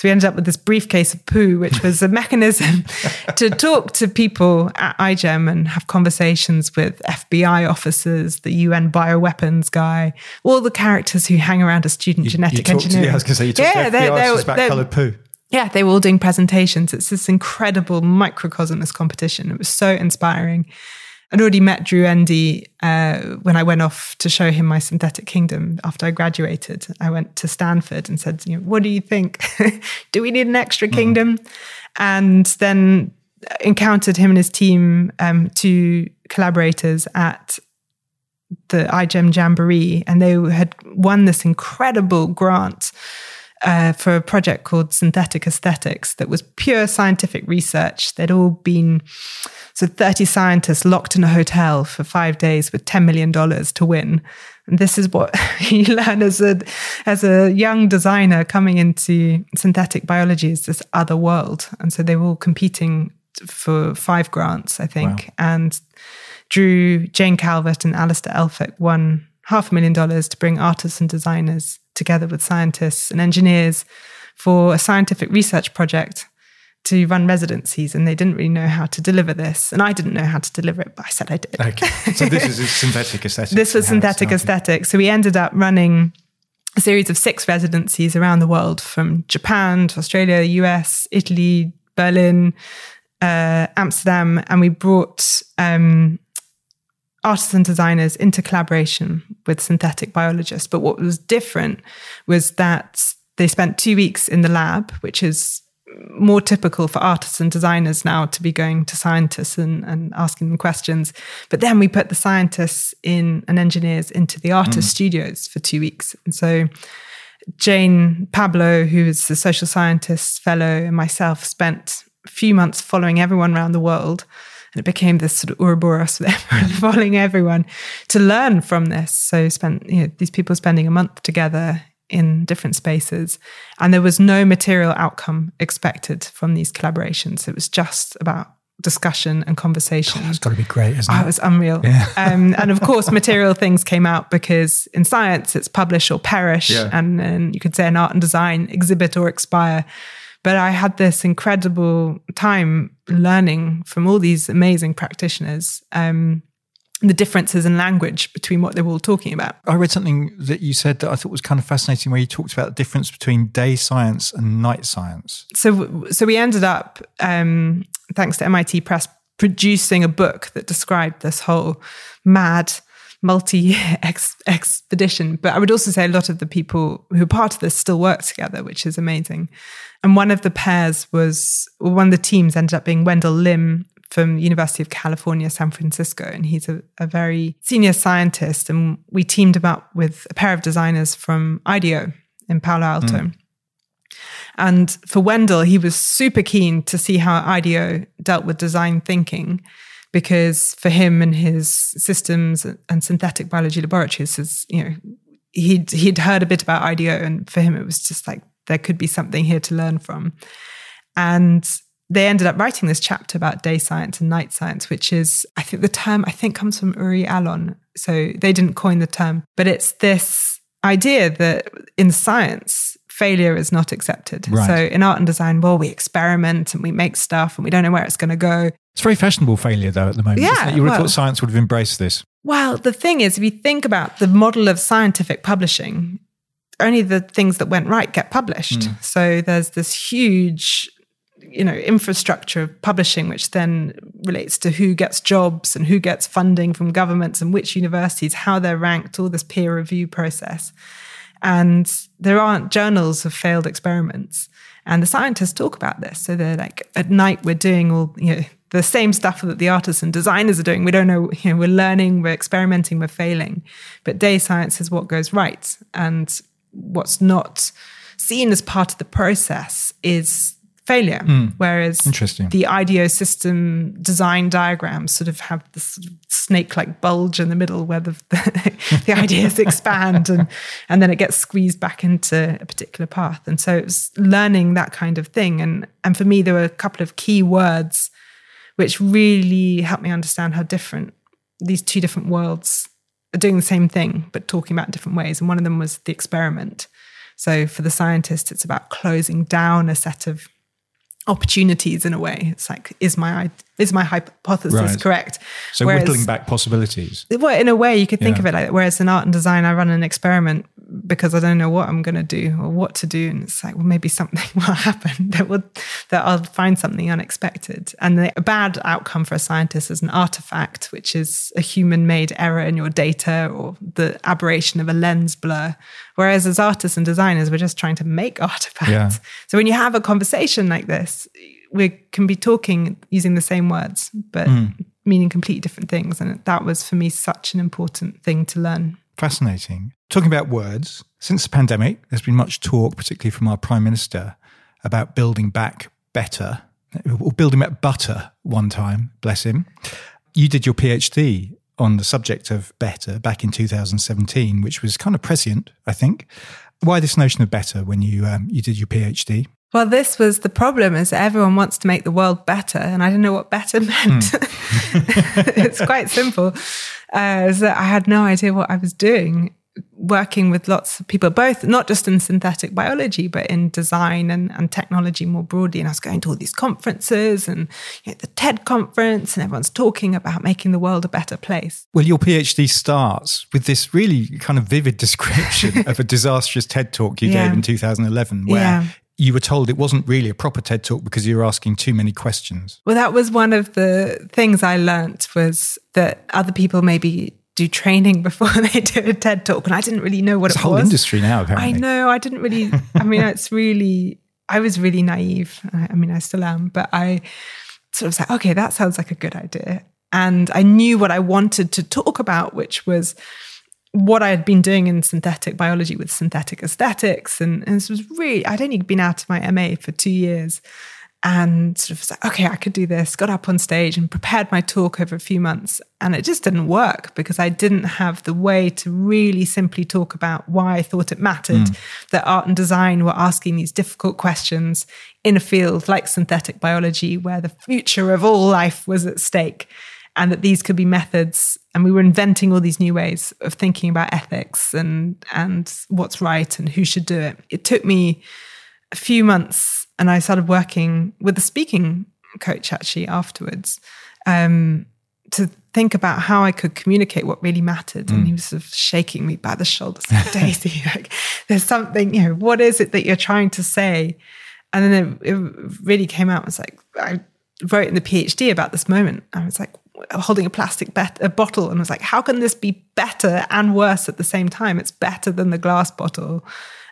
So we ended up with this briefcase of poo, which was a mechanism to talk to people at iGEM and have conversations with FBI officers, the UN bioweapons guy, all the characters who hang around a student you, genetic you engineering. To, yeah, I was going to say, you talked yeah, to FBI they're, they're, about coloured poo. Yeah, they were all doing presentations. It's this incredible microcosm, this competition. It was so inspiring. I'd already met Drew Endy uh, when I went off to show him my synthetic kingdom after I graduated. I went to Stanford and said, you know, what do you think? do we need an extra mm. kingdom? And then encountered him and his team, um, two collaborators at the iGEM Jamboree, and they had won this incredible grant uh, for a project called Synthetic Aesthetics that was pure scientific research. They'd all been so 30 scientists locked in a hotel for five days with $10 million to win. And this is what you learn as a, as a young designer coming into synthetic biology is this other world. And so they were all competing for five grants, I think. Wow. And Drew, Jane Calvert, and Alistair Elfick won half a million dollars to bring artists and designers together with scientists and engineers for a scientific research project to run residencies and they didn't really know how to deliver this. And I didn't know how to deliver it, but I said I did. Okay. So this is synthetic aesthetics. this was synthetic aesthetics. So we ended up running a series of six residencies around the world from Japan to Australia, US, Italy, Berlin, uh, Amsterdam. And we brought um, artists and designers into collaboration with synthetic biologists. But what was different was that they spent two weeks in the lab, which is more typical for artists and designers now to be going to scientists and, and asking them questions. But then we put the scientists in and engineers into the artist mm. studios for two weeks. And so Jane Pablo, who is a social scientist fellow, and myself spent a few months following everyone around the world. And it became this sort of Ouroboros following everyone to learn from this. So spent you know, these people spending a month together in different spaces. And there was no material outcome expected from these collaborations. It was just about discussion and conversation. Oh, that's got to be great, isn't oh, it? it was unreal. Yeah. Um, and of course, material things came out because in science, it's publish or perish. Yeah. And, and you could say in art and design, exhibit or expire. But I had this incredible time learning from all these amazing practitioners. Um, the differences in language between what they were all talking about. I read something that you said that I thought was kind of fascinating, where you talked about the difference between day science and night science. So, so we ended up, um, thanks to MIT Press, producing a book that described this whole mad multi ex- expedition. But I would also say a lot of the people who are part of this still work together, which is amazing. And one of the pairs was, one of the teams ended up being Wendell Lim from University of California, San Francisco, and he's a, a, very senior scientist. And we teamed him up with a pair of designers from IDEO in Palo Alto. Mm. And for Wendell, he was super keen to see how IDEO dealt with design thinking, because for him and his systems and synthetic biology laboratories, you know, he'd he'd heard a bit about IDEO, and for him it was just like there could be something here to learn from. And they ended up writing this chapter about day science and night science, which is, I think the term, I think comes from Uri Alon. So they didn't coin the term, but it's this idea that in science, failure is not accepted. Right. So in art and design, well, we experiment and we make stuff and we don't know where it's going to go. It's very fashionable failure, though, at the moment. Yeah, you would have well, thought science would have embraced this. Well, the thing is, if you think about the model of scientific publishing, only the things that went right get published. Mm. So there's this huge you know infrastructure of publishing which then relates to who gets jobs and who gets funding from governments and which universities how they're ranked all this peer review process. And there aren't journals of failed experiments. And the scientists talk about this. So they're like at night we're doing all you know the same stuff that the artists and designers are doing. We don't know you know we're learning we're experimenting we're failing. But day science is what goes right. And what's not seen as part of the process is failure. Mm. Whereas the IDEO system design diagrams sort of have this snake like bulge in the middle where the, the, the ideas expand and, and then it gets squeezed back into a particular path. And so it was learning that kind of thing. And, and for me, there were a couple of key words which really helped me understand how different these two different worlds doing the same thing, but talking about different ways. And one of them was the experiment. So for the scientist, it's about closing down a set of opportunities in a way. It's like, is my is my hypothesis right. correct? So Whereas, whittling back possibilities. Well, in a way, you could think yeah. of it like. Whereas in art and design, I run an experiment because I don't know what I'm going to do or what to do, and it's like, well, maybe something will happen that will that I'll find something unexpected. And the bad outcome for a scientist is an artifact, which is a human-made error in your data or the aberration of a lens blur. Whereas as artists and designers, we're just trying to make artifacts. Yeah. So when you have a conversation like this we can be talking using the same words, but mm. meaning completely different things. And that was for me such an important thing to learn. Fascinating. Talking about words, since the pandemic, there's been much talk, particularly from our Prime Minister, about building back better, or building back butter one time, bless him. You did your PhD on the subject of better back in 2017, which was kind of prescient, I think. Why this notion of better when you um, you did your PhD? Well, this was the problem is everyone wants to make the world better. And I didn't know what better meant. Mm. it's quite simple. Uh, so I had no idea what I was doing working with lots of people, both not just in synthetic biology, but in design and, and technology more broadly. And I was going to all these conferences and you know, the TED conference, and everyone's talking about making the world a better place. Well, your PhD starts with this really kind of vivid description of a disastrous TED talk you yeah. gave in 2011, where yeah you were told it wasn't really a proper TED talk because you were asking too many questions. Well, that was one of the things I learnt was that other people maybe do training before they do a TED talk, and I didn't really know what it's it a whole was. industry now. Apparently. I know. I didn't really. I mean, it's really. I was really naive. I, I mean, I still am, but I sort of said, okay, that sounds like a good idea, and I knew what I wanted to talk about, which was what I had been doing in synthetic biology with synthetic aesthetics. And, and this was really, I'd only been out of my MA for two years and sort of was like, okay, I could do this, got up on stage and prepared my talk over a few months. And it just didn't work because I didn't have the way to really simply talk about why I thought it mattered mm. that art and design were asking these difficult questions in a field like synthetic biology, where the future of all life was at stake and that these could be methods and we were inventing all these new ways of thinking about ethics and and what's right and who should do it it took me a few months and i started working with a speaking coach actually afterwards um, to think about how I could communicate what really mattered. Mm. And he was sort of shaking me by the shoulders, like, Daisy, like, there's something, you know, what is it that you're trying to say? And then it, it really came out. It was like, I wrote in the PhD about this moment. I was like, holding a plastic bet- a bottle and was like, how can this be better and worse at the same time? It's better than the glass bottle,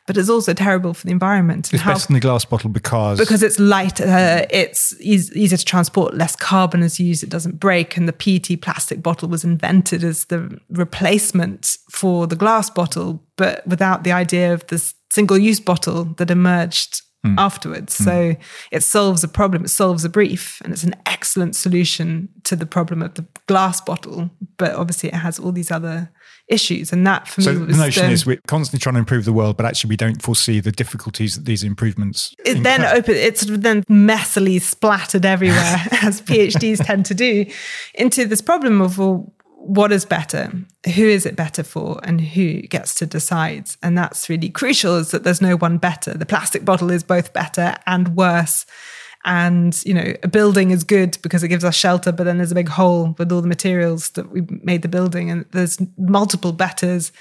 but it's also terrible for the environment. It's how, better than the glass bottle because because it's lighter, it's easier to transport, less carbon is used, it doesn't break, and the PET plastic bottle was invented as the replacement for the glass bottle, but without the idea of this single-use bottle that emerged mm. afterwards. Mm. So it solves a problem, it solves a brief, and it's an excellent solution to the problem of the glass bottle. But obviously, it has all these other issues. And that for so me was the notion the, is we're constantly trying to improve the world, but actually we don't foresee the difficulties that these improvements. It incur. then open. It's then messily splattered everywhere, as PhDs tend to do, into this problem of well, what is better who is it better for and who gets to decide and that's really crucial is that there's no one better the plastic bottle is both better and worse and you know a building is good because it gives us shelter but then there's a big hole with all the materials that we made the building and there's multiple betters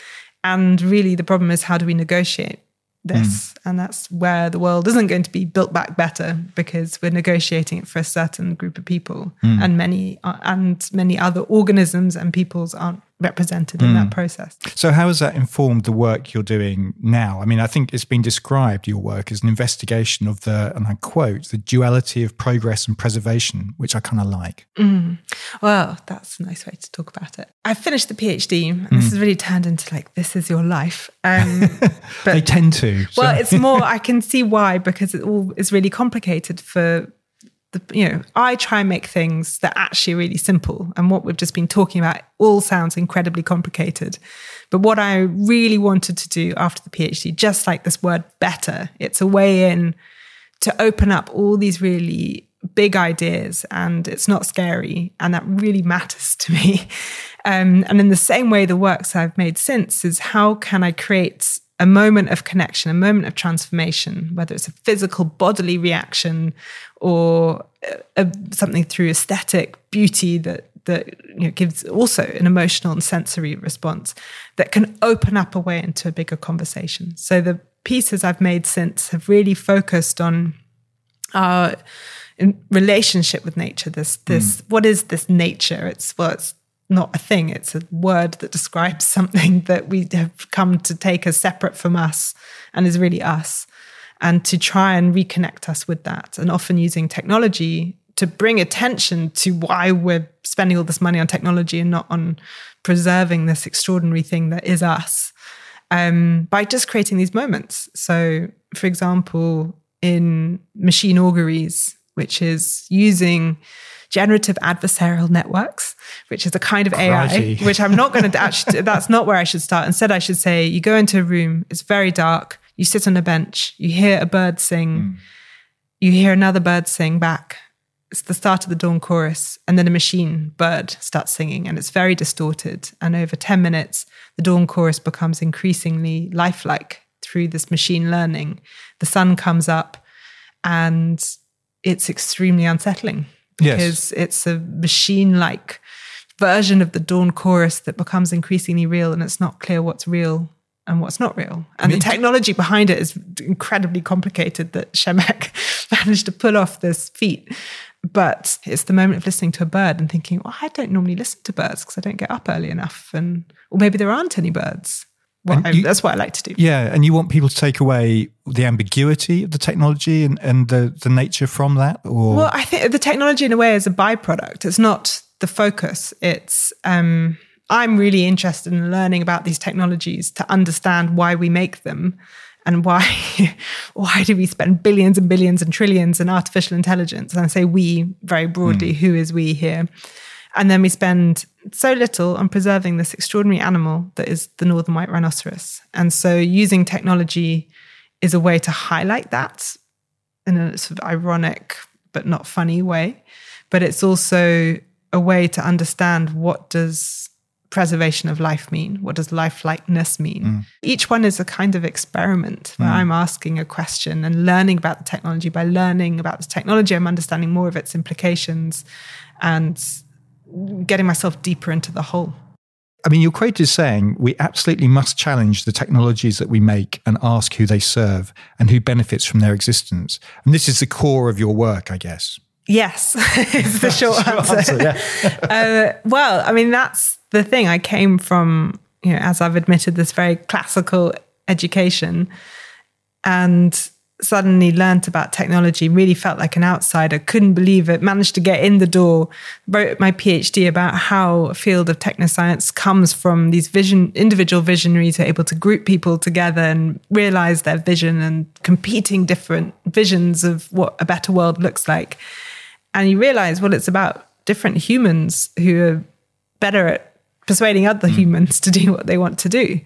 and really the problem is how do we negotiate this. Mm. And that's where the world isn't going to be built back better because we're negotiating it for a certain group of people mm. and many uh, and many other organisms and peoples aren't represented in that hmm. process. So, how has that informed the work you're doing now? I mean, I think it's been described, your work, as an investigation of the, and I quote, the duality of progress and preservation, which I kind of like. Mm. Well, that's a nice way to talk about it. I finished the PhD, and mm. this has really turned into like, this is your life. Um, but, they tend to. So. Well, it's more, I can see why, because it all is really complicated for the, you know, I try and make things that actually really simple. And what we've just been talking about all sounds incredibly complicated. But what I really wanted to do after the PhD, just like this word better, it's a way in to open up all these really big ideas and it's not scary. And that really matters to me. Um, and in the same way, the works I've made since is how can I create a moment of connection, a moment of transformation, whether it's a physical bodily reaction or a, a, something through aesthetic beauty that that you know, gives also an emotional and sensory response that can open up a way into a bigger conversation. So the pieces I've made since have really focused on our relationship with nature. This this mm. what is this nature? It's well, it's not a thing. It's a word that describes something that we have come to take as separate from us and is really us. And to try and reconnect us with that, and often using technology to bring attention to why we're spending all this money on technology and not on preserving this extraordinary thing that is us um, by just creating these moments. So, for example, in machine auguries, which is using generative adversarial networks, which is a kind of AI, which I'm not going to actually, that's not where I should start. Instead, I should say you go into a room, it's very dark, you sit on a bench, you hear a bird sing, mm. you hear another bird sing back it's the start of the dawn chorus, and then a machine bird starts singing, and it's very distorted. And over 10 minutes, the dawn chorus becomes increasingly lifelike through this machine learning. The sun comes up, and it's extremely unsettling because yes. it's a machine like version of the dawn chorus that becomes increasingly real, and it's not clear what's real and what's not real. And I mean, the technology behind it is incredibly complicated that Przemek managed to pull off this feat. But it's the moment of listening to a bird and thinking, well, I don't normally listen to birds because I don't get up early enough. And, or maybe there aren't any birds. Well, you, that's what I like to do. Yeah. And you want people to take away the ambiguity of the technology and, and the, the nature from that? Or? Well, I think the technology, in a way, is a byproduct. It's not the focus. It's, um, I'm really interested in learning about these technologies to understand why we make them and why why do we spend billions and billions and trillions in artificial intelligence and i say we very broadly mm. who is we here and then we spend so little on preserving this extraordinary animal that is the northern white rhinoceros and so using technology is a way to highlight that in a sort of ironic but not funny way but it's also a way to understand what does preservation of life mean? What does lifelikeness mean? Mm. Each one is a kind of experiment where mm. I'm asking a question and learning about the technology. By learning about the technology, I'm understanding more of its implications and getting myself deeper into the whole. I mean, your quote is saying we absolutely must challenge the technologies that we make and ask who they serve and who benefits from their existence. And this is the core of your work, I guess. Yes, is the short answer. answer yeah. uh, well, I mean, that's the thing. I came from, you know, as I've admitted, this very classical education and suddenly learnt about technology, really felt like an outsider, couldn't believe it, managed to get in the door, wrote my PhD about how a field of technoscience comes from these vision, individual visionaries who are able to group people together and realize their vision and competing different visions of what a better world looks like and you realize well it's about different humans who are better at persuading other mm. humans to do what they want to do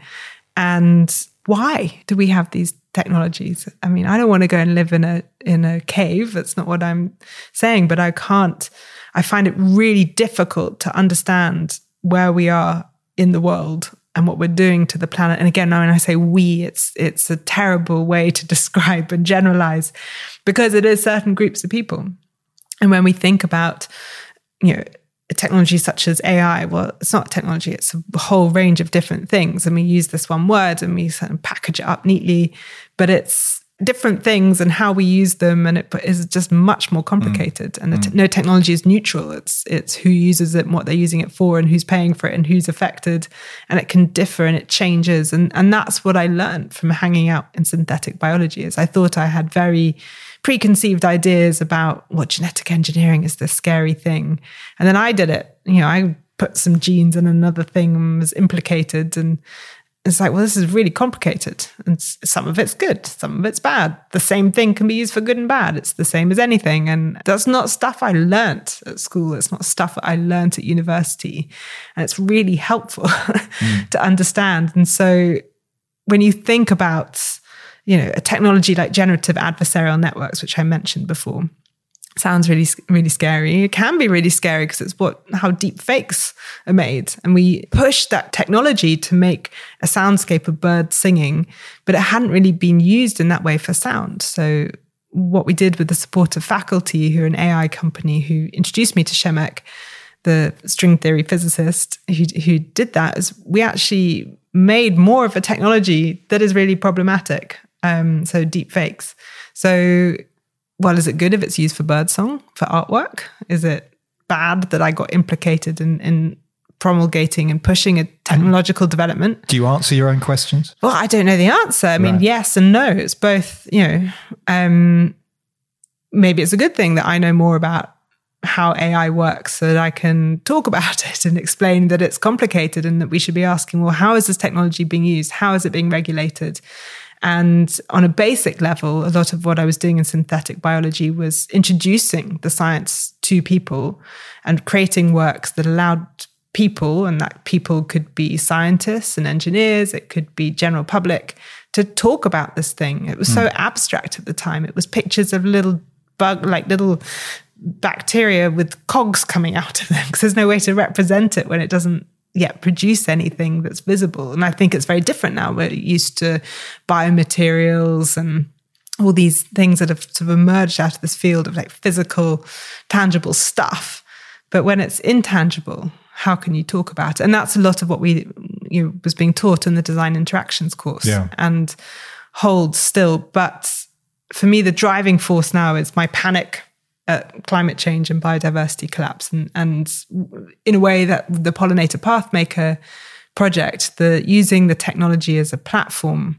and why do we have these technologies. I mean i don't want to go and live in a in a cave that's not what i'm saying but i can't i find it really difficult to understand where we are in the world and what we're doing to the planet. And again when i say we it's it's a terrible way to describe and generalize because it is certain groups of people. And when we think about, you know, technology such as AI, well, it's not technology, it's a whole range of different things. And we use this one word and we sort of package it up neatly, but it's different things and how we use them and it is just much more complicated mm. and mm. no technology is neutral it's it's who uses it and what they're using it for and who's paying for it and who's affected and it can differ and it changes and and that's what i learned from hanging out in synthetic biology is i thought i had very preconceived ideas about what genetic engineering is this scary thing. And then I did it. You know, I put some genes and another thing and was implicated. And it's like, well, this is really complicated. And some of it's good, some of it's bad. The same thing can be used for good and bad. It's the same as anything. And that's not stuff I learnt at school. It's not stuff I learnt at university. And it's really helpful mm. to understand. And so when you think about you know, a technology like generative adversarial networks, which I mentioned before, sounds really really scary. It can be really scary because it's what how deep fakes are made, and we pushed that technology to make a soundscape of birds singing, but it hadn't really been used in that way for sound. So what we did with the support of faculty, who are an AI company, who introduced me to Przemek, the string theory physicist who who did that, is we actually made more of a technology that is really problematic. Um, so deep fakes. So well, is it good if it's used for birdsong, for artwork? Is it bad that I got implicated in, in promulgating and pushing a technological development? Do you answer your own questions? Well, I don't know the answer. I mean, yes and no. It's both, you know, um, maybe it's a good thing that I know more about how AI works so that I can talk about it and explain that it's complicated and that we should be asking, well, how is this technology being used? How is it being regulated? And on a basic level, a lot of what I was doing in synthetic biology was introducing the science to people and creating works that allowed people, and that people could be scientists and engineers, it could be general public, to talk about this thing. It was mm. so hmm. abstract at the time. It was pictures of little bug, like little bacteria with cogs coming out of them because there's no way to represent it when it doesn't yet produce anything that's visible. And I think it's very different now. We're used to biomaterials and all these things that have sort of emerged out of this field of like physical, tangible stuff. But when it's intangible, how can you talk about it? And that's a lot of what we you know, was being taught in the design interactions course yeah. and holds still. But for me, the driving force now is my panic at climate change and biodiversity collapse, and, and in a way that the pollinator pathmaker project, the using the technology as a platform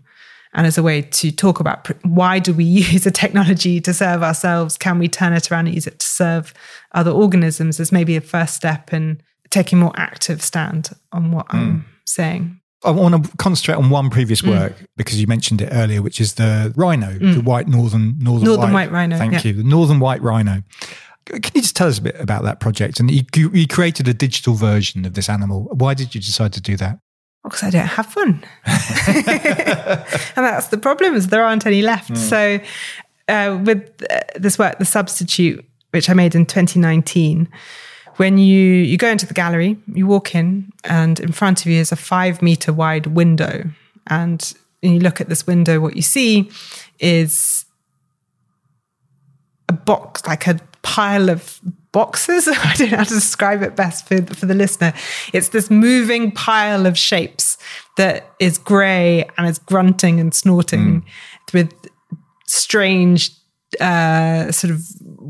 and as a way to talk about why do we use a technology to serve ourselves? Can we turn it around and use it to serve other organisms? As maybe a first step in taking more active stand on what mm. I'm saying. I want to concentrate on one previous mm. work mm. because you mentioned it earlier, which is the rhino, mm. the white northern northern, northern white, white rhino. Thank yeah. you, the northern white rhino. Can you just tell us a bit about that project? And you, you created a digital version of this animal. Why did you decide to do that? Because I don't have one, and that's the problem. Is there aren't any left. Mm. So, uh, with uh, this work, the substitute, which I made in 2019 when you you go into the gallery, you walk in, and in front of you is a five meter wide window, and when you look at this window, what you see is a box, like a pile of boxes. I don't know how to describe it best for, for the listener. It's this moving pile of shapes that is grey and is grunting and snorting mm. with strange uh, sort of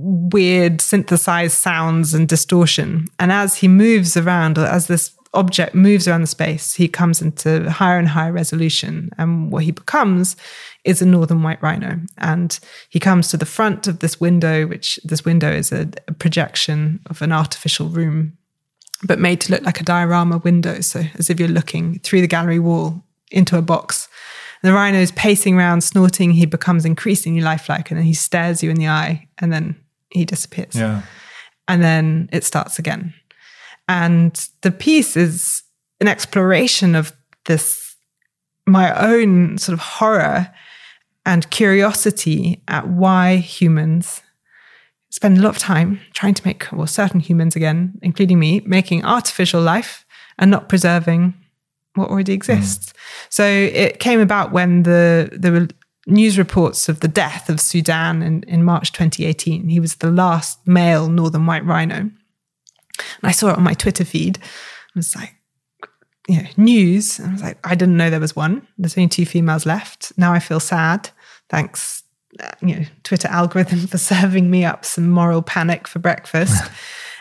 weird synthesized sounds and distortion. And as he moves around, as this object moves around the space, he comes into higher and higher resolution. And what he becomes is a northern white rhino. And he comes to the front of this window, which this window is a, a projection of an artificial room, but made to look like a diorama window. So as if you're looking through the gallery wall into a box. The rhino is pacing around, snorting. He becomes increasingly lifelike, and then he stares you in the eye, and then he disappears. Yeah. And then it starts again. And the piece is an exploration of this, my own sort of horror and curiosity at why humans spend a lot of time trying to make, well, certain humans again, including me, making artificial life and not preserving what already exists. Mm. So it came about when the there were news reports of the death of Sudan in, in March 2018. He was the last male northern white rhino. And I saw it on my Twitter feed. I was like, you know, news. And I was like, I didn't know there was one. There's only two females left. Now I feel sad. Thanks, uh, you know, Twitter algorithm for serving me up some moral panic for breakfast.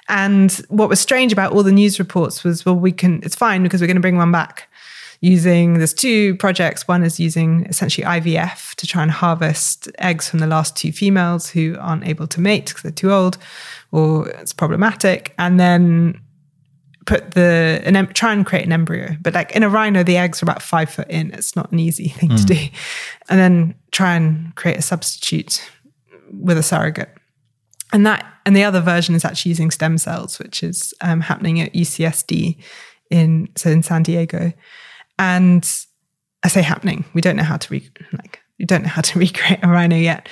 And what was strange about all the news reports was, well, we can, it's fine because we're going to bring one back using, there's two projects. One is using essentially IVF to try and harvest eggs from the last two females who aren't able to mate because they're too old or it's problematic. And then put the an try and create an embryo but like in a rhino the eggs are about five foot in it's not an easy thing mm. to hmm. do and then try and create a substitute with a surrogate and that and the other version is actually using stem cells, which is um, happening at UCSD in so in San Diego. And I say happening. We don't know how to re, like We don't know how to recreate a rhino yet.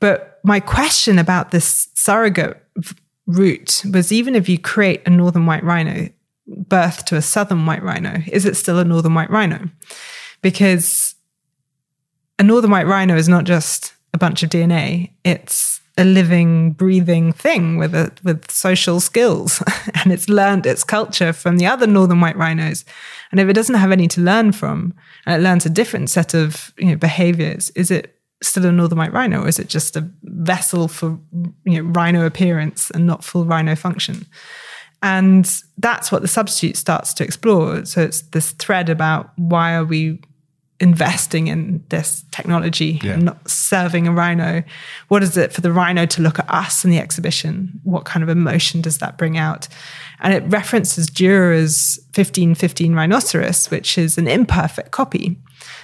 But my question about this surrogate route was even if you create a northern white rhino, birth to a southern white rhino, is it still a northern white rhino? Because a northern white rhino is not just a bunch of DNA, it's a living, breathing thing with a, with social skills, and it's learned its culture from the other northern white rhinos. And if it doesn't have any to learn from, and it learns a different set of you know, behaviors, is it still a northern white rhino, or is it just a vessel for you know, rhino appearance and not full rhino function? And that's what the substitute starts to explore. So it's this thread about why are we investing in this technology yeah. and not serving a rhino? What is it for the rhino to look at us in the exhibition? What kind of emotion does that bring out? And it references Dürer's 1515 rhinoceros, which is an imperfect copy.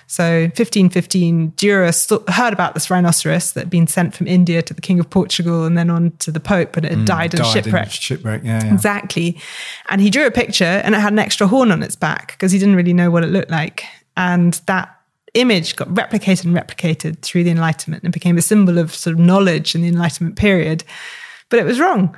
So 1515, Dürer heard about this rhinoceros that had been sent from India to the King of Portugal and then on to the Pope, and it mm, died, in shipwreck. In shipwreck, yeah, yeah. Exactly. And he drew a picture and it had an extra horn on its back because he didn't really know what it looked like. And that image got replicated and replicated through the Enlightenment and became a symbol of sort of knowledge in the Enlightenment period. But it was wrong.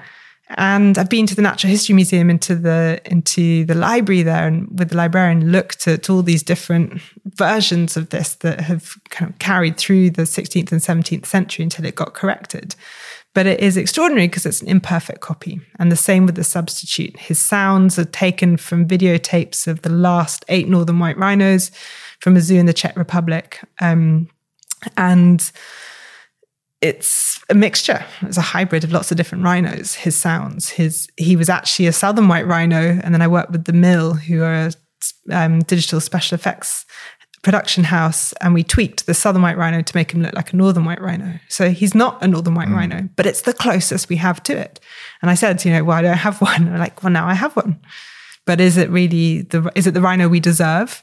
And I've been to the Natural History Museum into the into the library there and with the librarian looked at all these different versions of this that have kind of carried through the 16th and 17th century until it got corrected. But it is extraordinary because it's an imperfect copy. And the same with the substitute. His sounds are taken from videotapes of the last eight northern white rhinos from a zoo in the Czech Republic. Um, and it's a mixture. It's a hybrid of lots of different rhinos. His sounds. His he was actually a southern white rhino, and then I worked with the Mill, who are a um, digital special effects production house, and we tweaked the southern white rhino to make him look like a northern white rhino. So he's not a northern white mm. rhino, but it's the closest we have to it. And I said, you know, well, I don't have one. They're like, well, now I have one. But is it really the is it the rhino we deserve?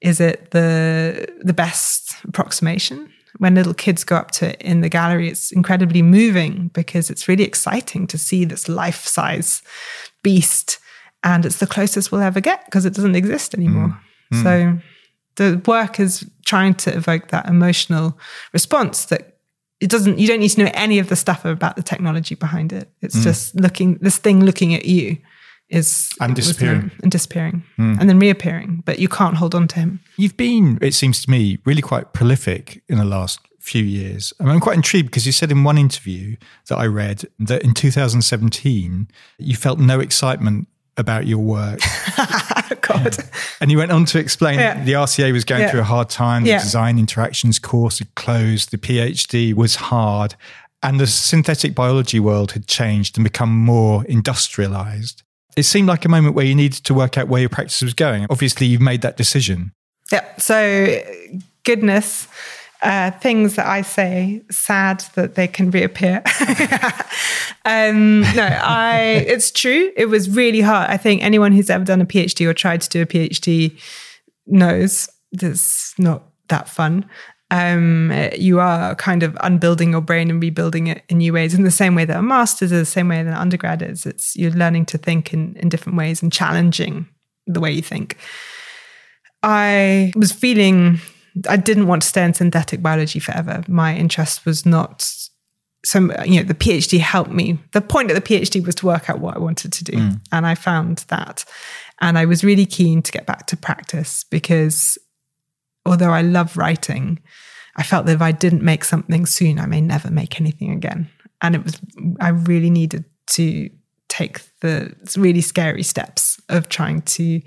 Is it the the best approximation? When little kids go up to it in the gallery, it's incredibly moving because it's really exciting to see this life size beast, and it's the closest we'll ever get because it doesn't exist anymore. Mm. Mm. So the work is trying to evoke that emotional response that it doesn't you don't need to know any of the stuff about the technology behind it. It's mm. just looking this thing looking at you is and disappearing. and disappearing. Mm. and then reappearing but you can't hold on to him. You've been it seems to me really quite prolific in the last few years. I mean, i'm quite intrigued because you said in one interview that i read that in 2017 you felt no excitement about your work. God. And you went on to explain yeah. the RCA was going yeah. through a hard time, the design interactions course had closed, the PhD was hard, and the synthetic biology world had changed and become more industrialized. It seemed like a moment where you needed to work out where your practice was going. Obviously, you've made that decision. Yeah. So, goodness uh, things that I say, sad that they can reappear. um, no, I. It's true. It was really hard. I think anyone who's ever done a PhD or tried to do a PhD knows it's not that fun. Um, you are kind of unbuilding your brain and rebuilding it in new ways in the same way that a master's is the same way that an undergrad is. It's you're learning to think in, in different ways and challenging the way you think. I was feeling I didn't want to stay in synthetic biology forever. My interest was not so you know the PhD helped me. The point of the PhD was to work out what I wanted to do, mm. and I found that. And I was really keen to get back to practice because although I love writing, I felt that if I didn't make something soon, I may never make anything again. And it was I really needed to take the really scary steps of trying to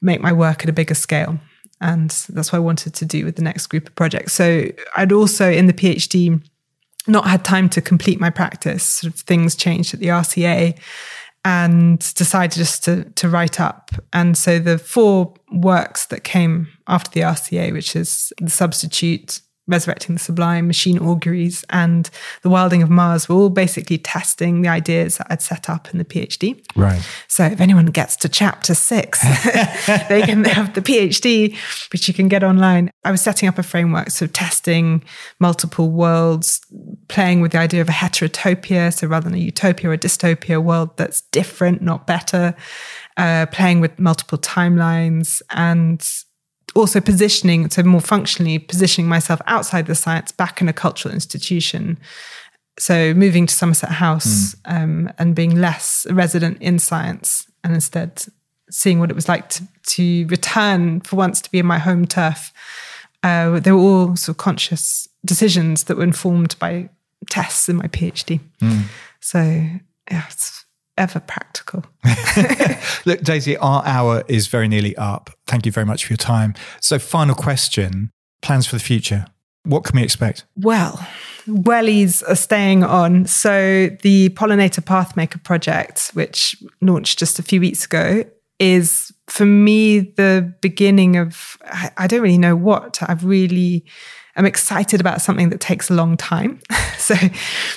make my work at a bigger scale. And that's what I wanted to do with the next group of projects. So I'd also, in the PhD, not had time to complete my practice. Sort of things changed at the RCA and decided just to, to write up. And so the four works that came after the RCA, which is the substitute, Resurrecting the Sublime, Machine Auguries, and The Wilding of Mars were all basically testing the ideas that I'd set up in the PhD. Right. So if anyone gets to chapter six, they can have the PhD, which you can get online. I was setting up a framework, so testing multiple worlds, playing with the idea of a heterotopia, so rather than a utopia or a dystopia world that's different, not better, uh, playing with multiple timelines and also positioning, so more functionally positioning myself outside the science back in a cultural institution. So moving to Somerset House mm. um, and being less resident in science and instead seeing what it was like to, to return for once to be in my home turf. Uh, they were all sort of conscious decisions that were informed by tests in my PhD. Mm. So yeah, it's ever practical. Look, Daisy, our hour is very nearly up. Thank you very much for your time. So, final question plans for the future. What can we expect? Well, wellies are staying on. So, the Pollinator Pathmaker project, which launched just a few weeks ago, is for me the beginning of, I don't really know what. I've really I'm excited about something that takes a long time. so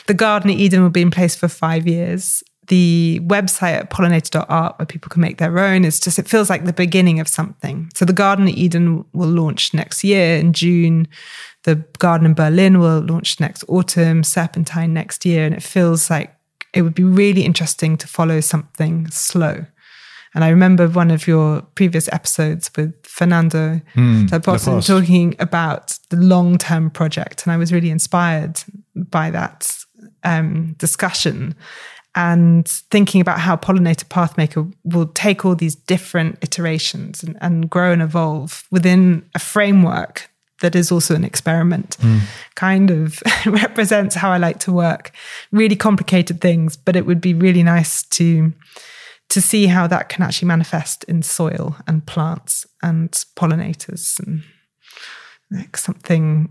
the Garden of Eden will be in place for five years. The website at pollinator.art, where people can make their own, is just, it feels like the beginning of something. So the Garden of Eden will launch next year in June. The Garden in Berlin will launch next autumn, Serpentine next year. And it feels like it would be really interesting to follow something slow. And I remember one of your previous episodes with Fernando mm, talking about the long term project. And I was really inspired by that um, discussion and thinking about how Pollinator Pathmaker will take all these different iterations and, and grow and evolve within a framework that is also an experiment mm. kind of represents how I like to work. Really complicated things, but it would be really nice to to see how that can actually manifest in soil and plants and pollinators and like something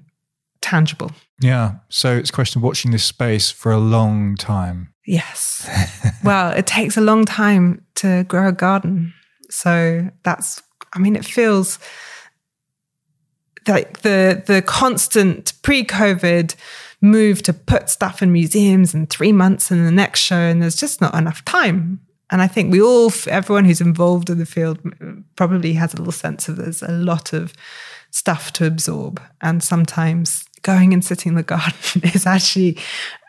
tangible. Yeah. So it's a question of watching this space for a long time. Yes. well, it takes a long time to grow a garden. So that's, I mean, it feels like the the constant pre-COVID move to put stuff in museums in three months and the next show, and there's just not enough time and I think we all, everyone who's involved in the field, probably has a little sense of there's a lot of stuff to absorb. And sometimes going and sitting in the garden is actually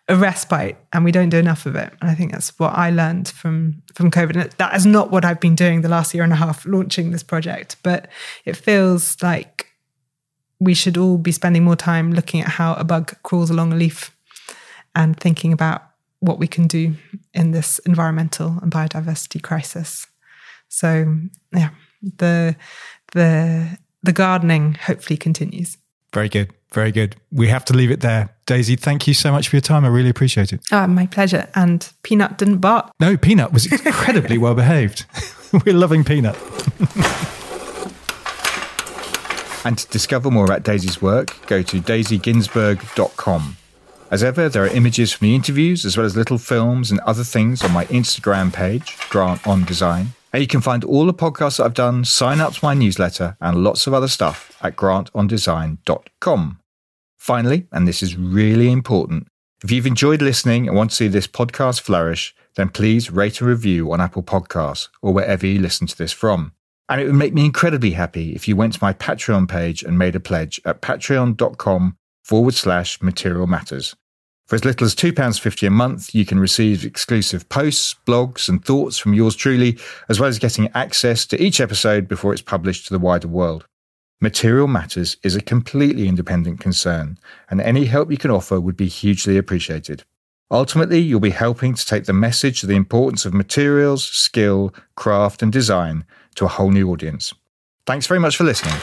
a respite, and we don't do enough of it. And I think that's what I learned from from COVID. And that is not what I've been doing the last year and a half launching this project, but it feels like we should all be spending more time looking at how a bug crawls along a leaf and thinking about what we can do in this environmental and biodiversity crisis. So yeah, the the the gardening hopefully continues. Very good. Very good. We have to leave it there. Daisy, thank you so much for your time. I really appreciate it. Oh, my pleasure. And Peanut didn't bark. No, Peanut was incredibly well behaved. We're loving Peanut. and to discover more about Daisy's work, go to daisyginsberg.com. As ever, there are images from the interviews as well as little films and other things on my Instagram page, Grant on Design. And you can find all the podcasts I've done, sign up to my newsletter, and lots of other stuff at grantondesign.com. Finally, and this is really important, if you've enjoyed listening and want to see this podcast flourish, then please rate a review on Apple Podcasts or wherever you listen to this from. And it would make me incredibly happy if you went to my Patreon page and made a pledge at patreon.com forward slash material matters. For as little as £2.50 a month, you can receive exclusive posts, blogs, and thoughts from yours truly, as well as getting access to each episode before it's published to the wider world. Material Matters is a completely independent concern, and any help you can offer would be hugely appreciated. Ultimately, you'll be helping to take the message of the importance of materials, skill, craft, and design to a whole new audience. Thanks very much for listening.